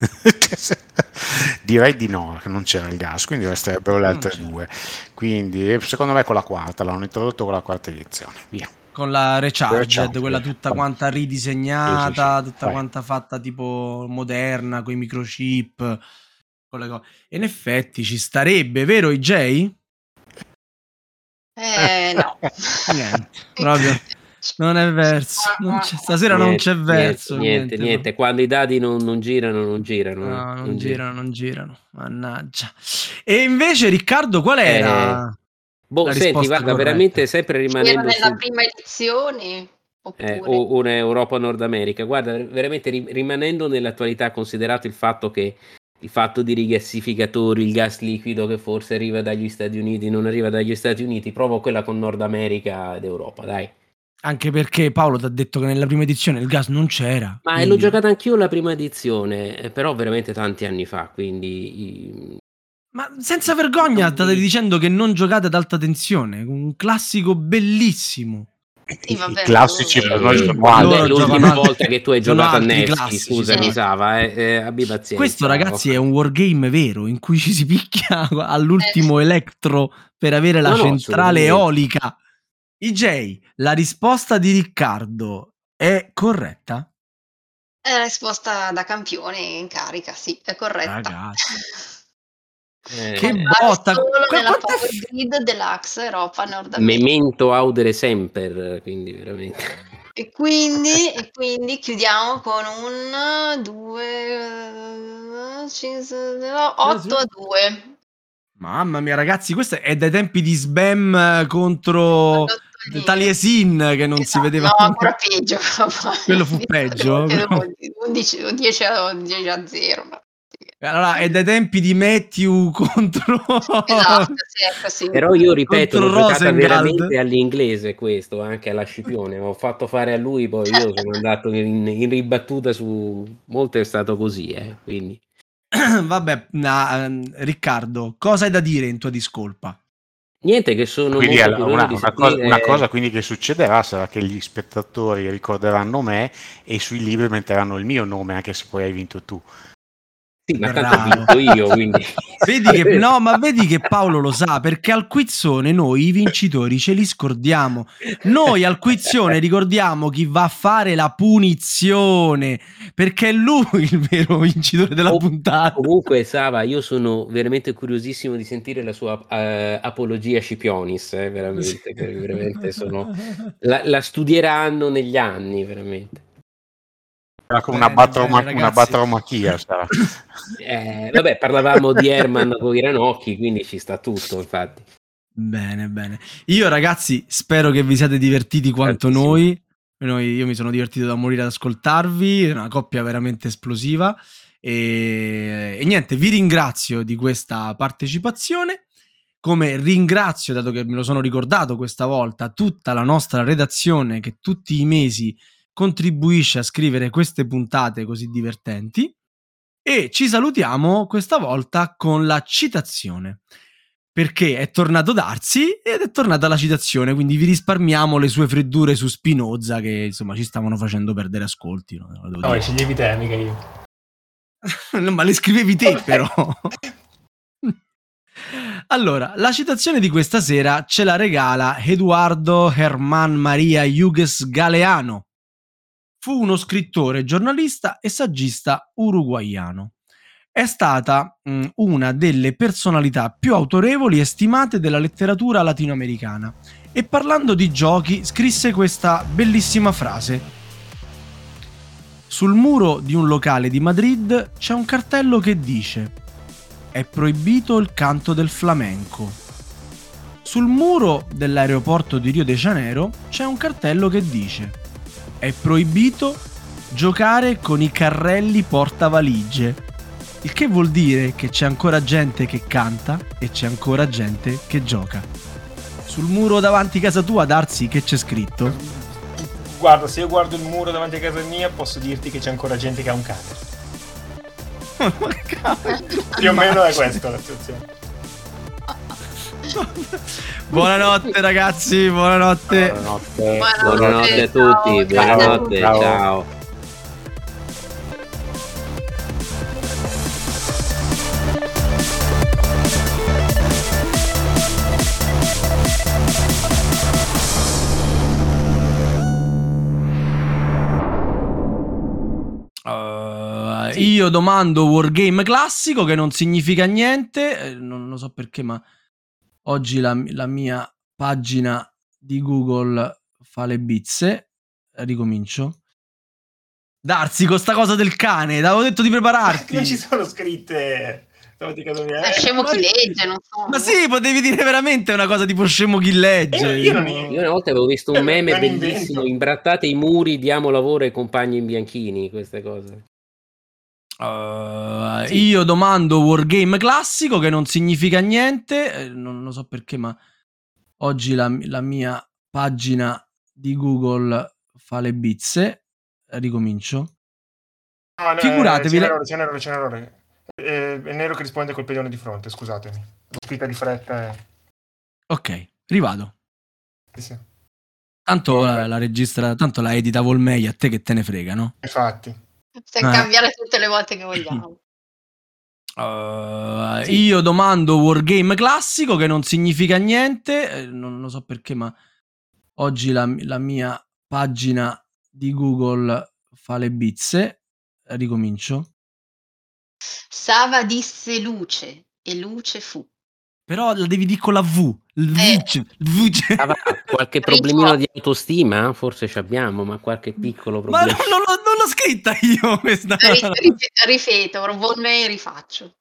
[laughs] direi di no, che non c'era il gas, quindi resterebbero le Non altre due. Quindi, secondo me, con la quarta l'hanno introdotto con la quarta edizione. Via. Con la Recharged, Recharged, quella tutta quanta ridisegnata, Sì, sì, sì. tutta Vai. quanta fatta tipo moderna, con i microchip. Con le cose. E in effetti ci starebbe, vero IJ? Eh, no. [laughs] Niente, proprio. [laughs] Non è verso. non c'è- stasera non Niente, c'è verso. Niente, niente, niente. Quando i dadi non, non girano, non girano. No, eh. non, Non girano, non girano. Mannaggia. E invece, Riccardo, qual era? Boh, La senti, guarda, corretta. veramente sempre Era rimanendo nella su, prima edizione? Oppure... eh, o un'Europa Nord America. Guarda, veramente ri- rimanendo nell'attualità, considerato il fatto che il fatto di rigassificatori, il gas liquido che forse arriva dagli Stati Uniti, non arriva dagli Stati Uniti, provo quella con Nord America ed Europa, dai. Anche perché Paolo ti ha detto che nella prima edizione il gas non c'era. Ma eh, quindi- l'ho giocata anch'io la prima edizione, eh, però veramente tanti anni fa, quindi Ma senza vergogna Non state dicendo che non giocate ad alta tensione. Un classico bellissimo. Sì, vabbè, I classici allora- per noi sono Eh, altri. giocano l'ultima volta che tu hai [laughs] giocato a classici, scusami sì. Sava, eh, eh, abbi pazienza. Questo, ragazzi, è un wargame vero in cui ci si picchia all'ultimo Eh. elettro per avere la No, no, centrale assolutamente. eolica. IJ, la risposta di Riccardo è corretta? È la risposta da campione in carica, sì, è corretta. Ragazzi. [laughs] Eh, Che botta! nella Power f- Grid Deluxe Europa Nord America. Memento audere semper, quindi veramente. E quindi, [laughs] e quindi chiudiamo con un 2 8 a 2. Mamma mia, ragazzi, questo è dai tempi di spam eh, contro Taliesin che non si vedeva. No, ancora peggio. [laughs] Quello fu peggio? 11, 10, a, 10 a 0. ma- Allora, è dai tempi di Matthew [laughs] contro. Esatto, sì, ecco, sì. Però io ripeto, l'ho giocata veramente all'inglese questo, anche alla Scipione. Ho fatto fare a lui, poi io [laughs] sono andato in, in ribattuta su... Molto è stato così, eh, quindi... [clears throat] Vabbè, na- ehm, Riccardo, cosa hai da dire in tua discolpa? Niente, che sono Quindi molto allora, una, una cosa, una cosa quindi che succederà sarà che gli spettatori ricorderanno me e sui libri metteranno il mio nome anche se poi hai vinto tu. Sì, ma tanto io, quindi... [laughs] Vedi che, [laughs] no, ma vedi che Paolo lo sa, perché al quizzone noi i vincitori ce li scordiamo. Noi al quizzone ricordiamo chi va a fare la punizione, perché è lui il vero vincitore della Oh, puntata. Comunque, Sava, io sono veramente curiosissimo di sentire la sua eh, apologia Scipionis, eh, veramente, veramente sono... [laughs] La, la studieranno negli anni, veramente. Come una, batroma- bene, una batromachia. sarà. [laughs] Eh, vabbè, parlavamo di Herman [laughs] con i ranocchi, quindi ci sta tutto, infatti. Bene, bene. Io ragazzi spero che vi siate divertiti quanto noi. Noi- Io mi sono divertito da morire ad ascoltarvi, è una coppia veramente esplosiva. E, e niente, vi ringrazio di questa partecipazione. Come ringrazio, dato che me lo sono ricordato questa volta, tutta la nostra redazione che tutti i mesi contribuisce a scrivere queste puntate così divertenti. E ci salutiamo questa volta con la citazione perché è tornato Darsi ed è tornata la citazione, quindi vi risparmiamo le sue freddure su Spinoza che insomma ci stavano facendo perdere ascolti. no? No, sceglievi te, mica io. [laughs] No, ma le scrivevi te però. [laughs] allora, la citazione di questa sera ce la regala Eduardo Herman Maria Hugues Galeano. Fu uno scrittore, giornalista e saggista uruguaiano. È stata mh, una delle personalità più autorevoli e stimate della letteratura latinoamericana e parlando di giochi scrisse questa bellissima frase. Sul muro di un locale di Madrid c'è un cartello che dice È proibito il canto del flamenco. Sul muro dell'aeroporto di Rio de Janeiro c'è un cartello che dice È proibito giocare con i carrelli portavaligie. Il che vuol dire che c'è ancora gente che canta e c'è ancora gente che gioca. Sul muro davanti a casa tua, Darsi, che c'è scritto? Guarda, se io guardo il muro davanti a casa mia, posso dirti che c'è ancora gente che ha un cane. [laughs] Più o meno è questa la situazione. Buonanotte ragazzi, buonanotte. Buonanotte. Buonanotte a ciao, tutti, a buonanotte. Ciao. ciao. Uh, Io domando Wargame classico che non significa niente, eh, non lo so perché, ma oggi la, la mia pagina di Google fa le bizze. Ricomincio. Darsi con sta cosa del cane, t'avevo detto di prepararti. [laughs] Non ci sono scritte. È Eh, scemo chi legge, non so. Ma sì, potevi dire veramente una cosa tipo scemo chi legge. Eh, io non- Io una volta avevo visto un [laughs] meme bellissimo, invento. imbrattate i muri, diamo lavoro ai compagni in bianchini, queste cose. Uh, Io domando Wargame classico che non significa niente, eh, non lo so perché, ma oggi la, la mia pagina di Google fa le bizze. Ricomincio. No, no, Figuratevi eh, C'è le- un errore, c'è un errore, c'è un errore. Eh, è Nero che risponde col pedone di fronte, scusatemi. L'ho scritta di fretta e... Ok, rivado. Sì, sì. Tanto la, la registra, tanto la edita Volmei, a te che te ne frega, no? Infatti. Possiamo Eh. cambiare tutte le volte che vogliamo. [laughs] Uh, Io domando Wargame classico che non significa niente, eh, non lo so perché, ma oggi la, la mia pagina di Google fa le bizze. Ricomincio. Sava disse luce e luce fu. Però la devi dire con la V. Eh. Ah, qualche [laughs] problemino di autostima? Forse ci abbiamo, ma qualche piccolo Ma non, problema. non l'ho, non l'ho scritta io questa. Ri- ri- ripeto, Volmei rifaccio.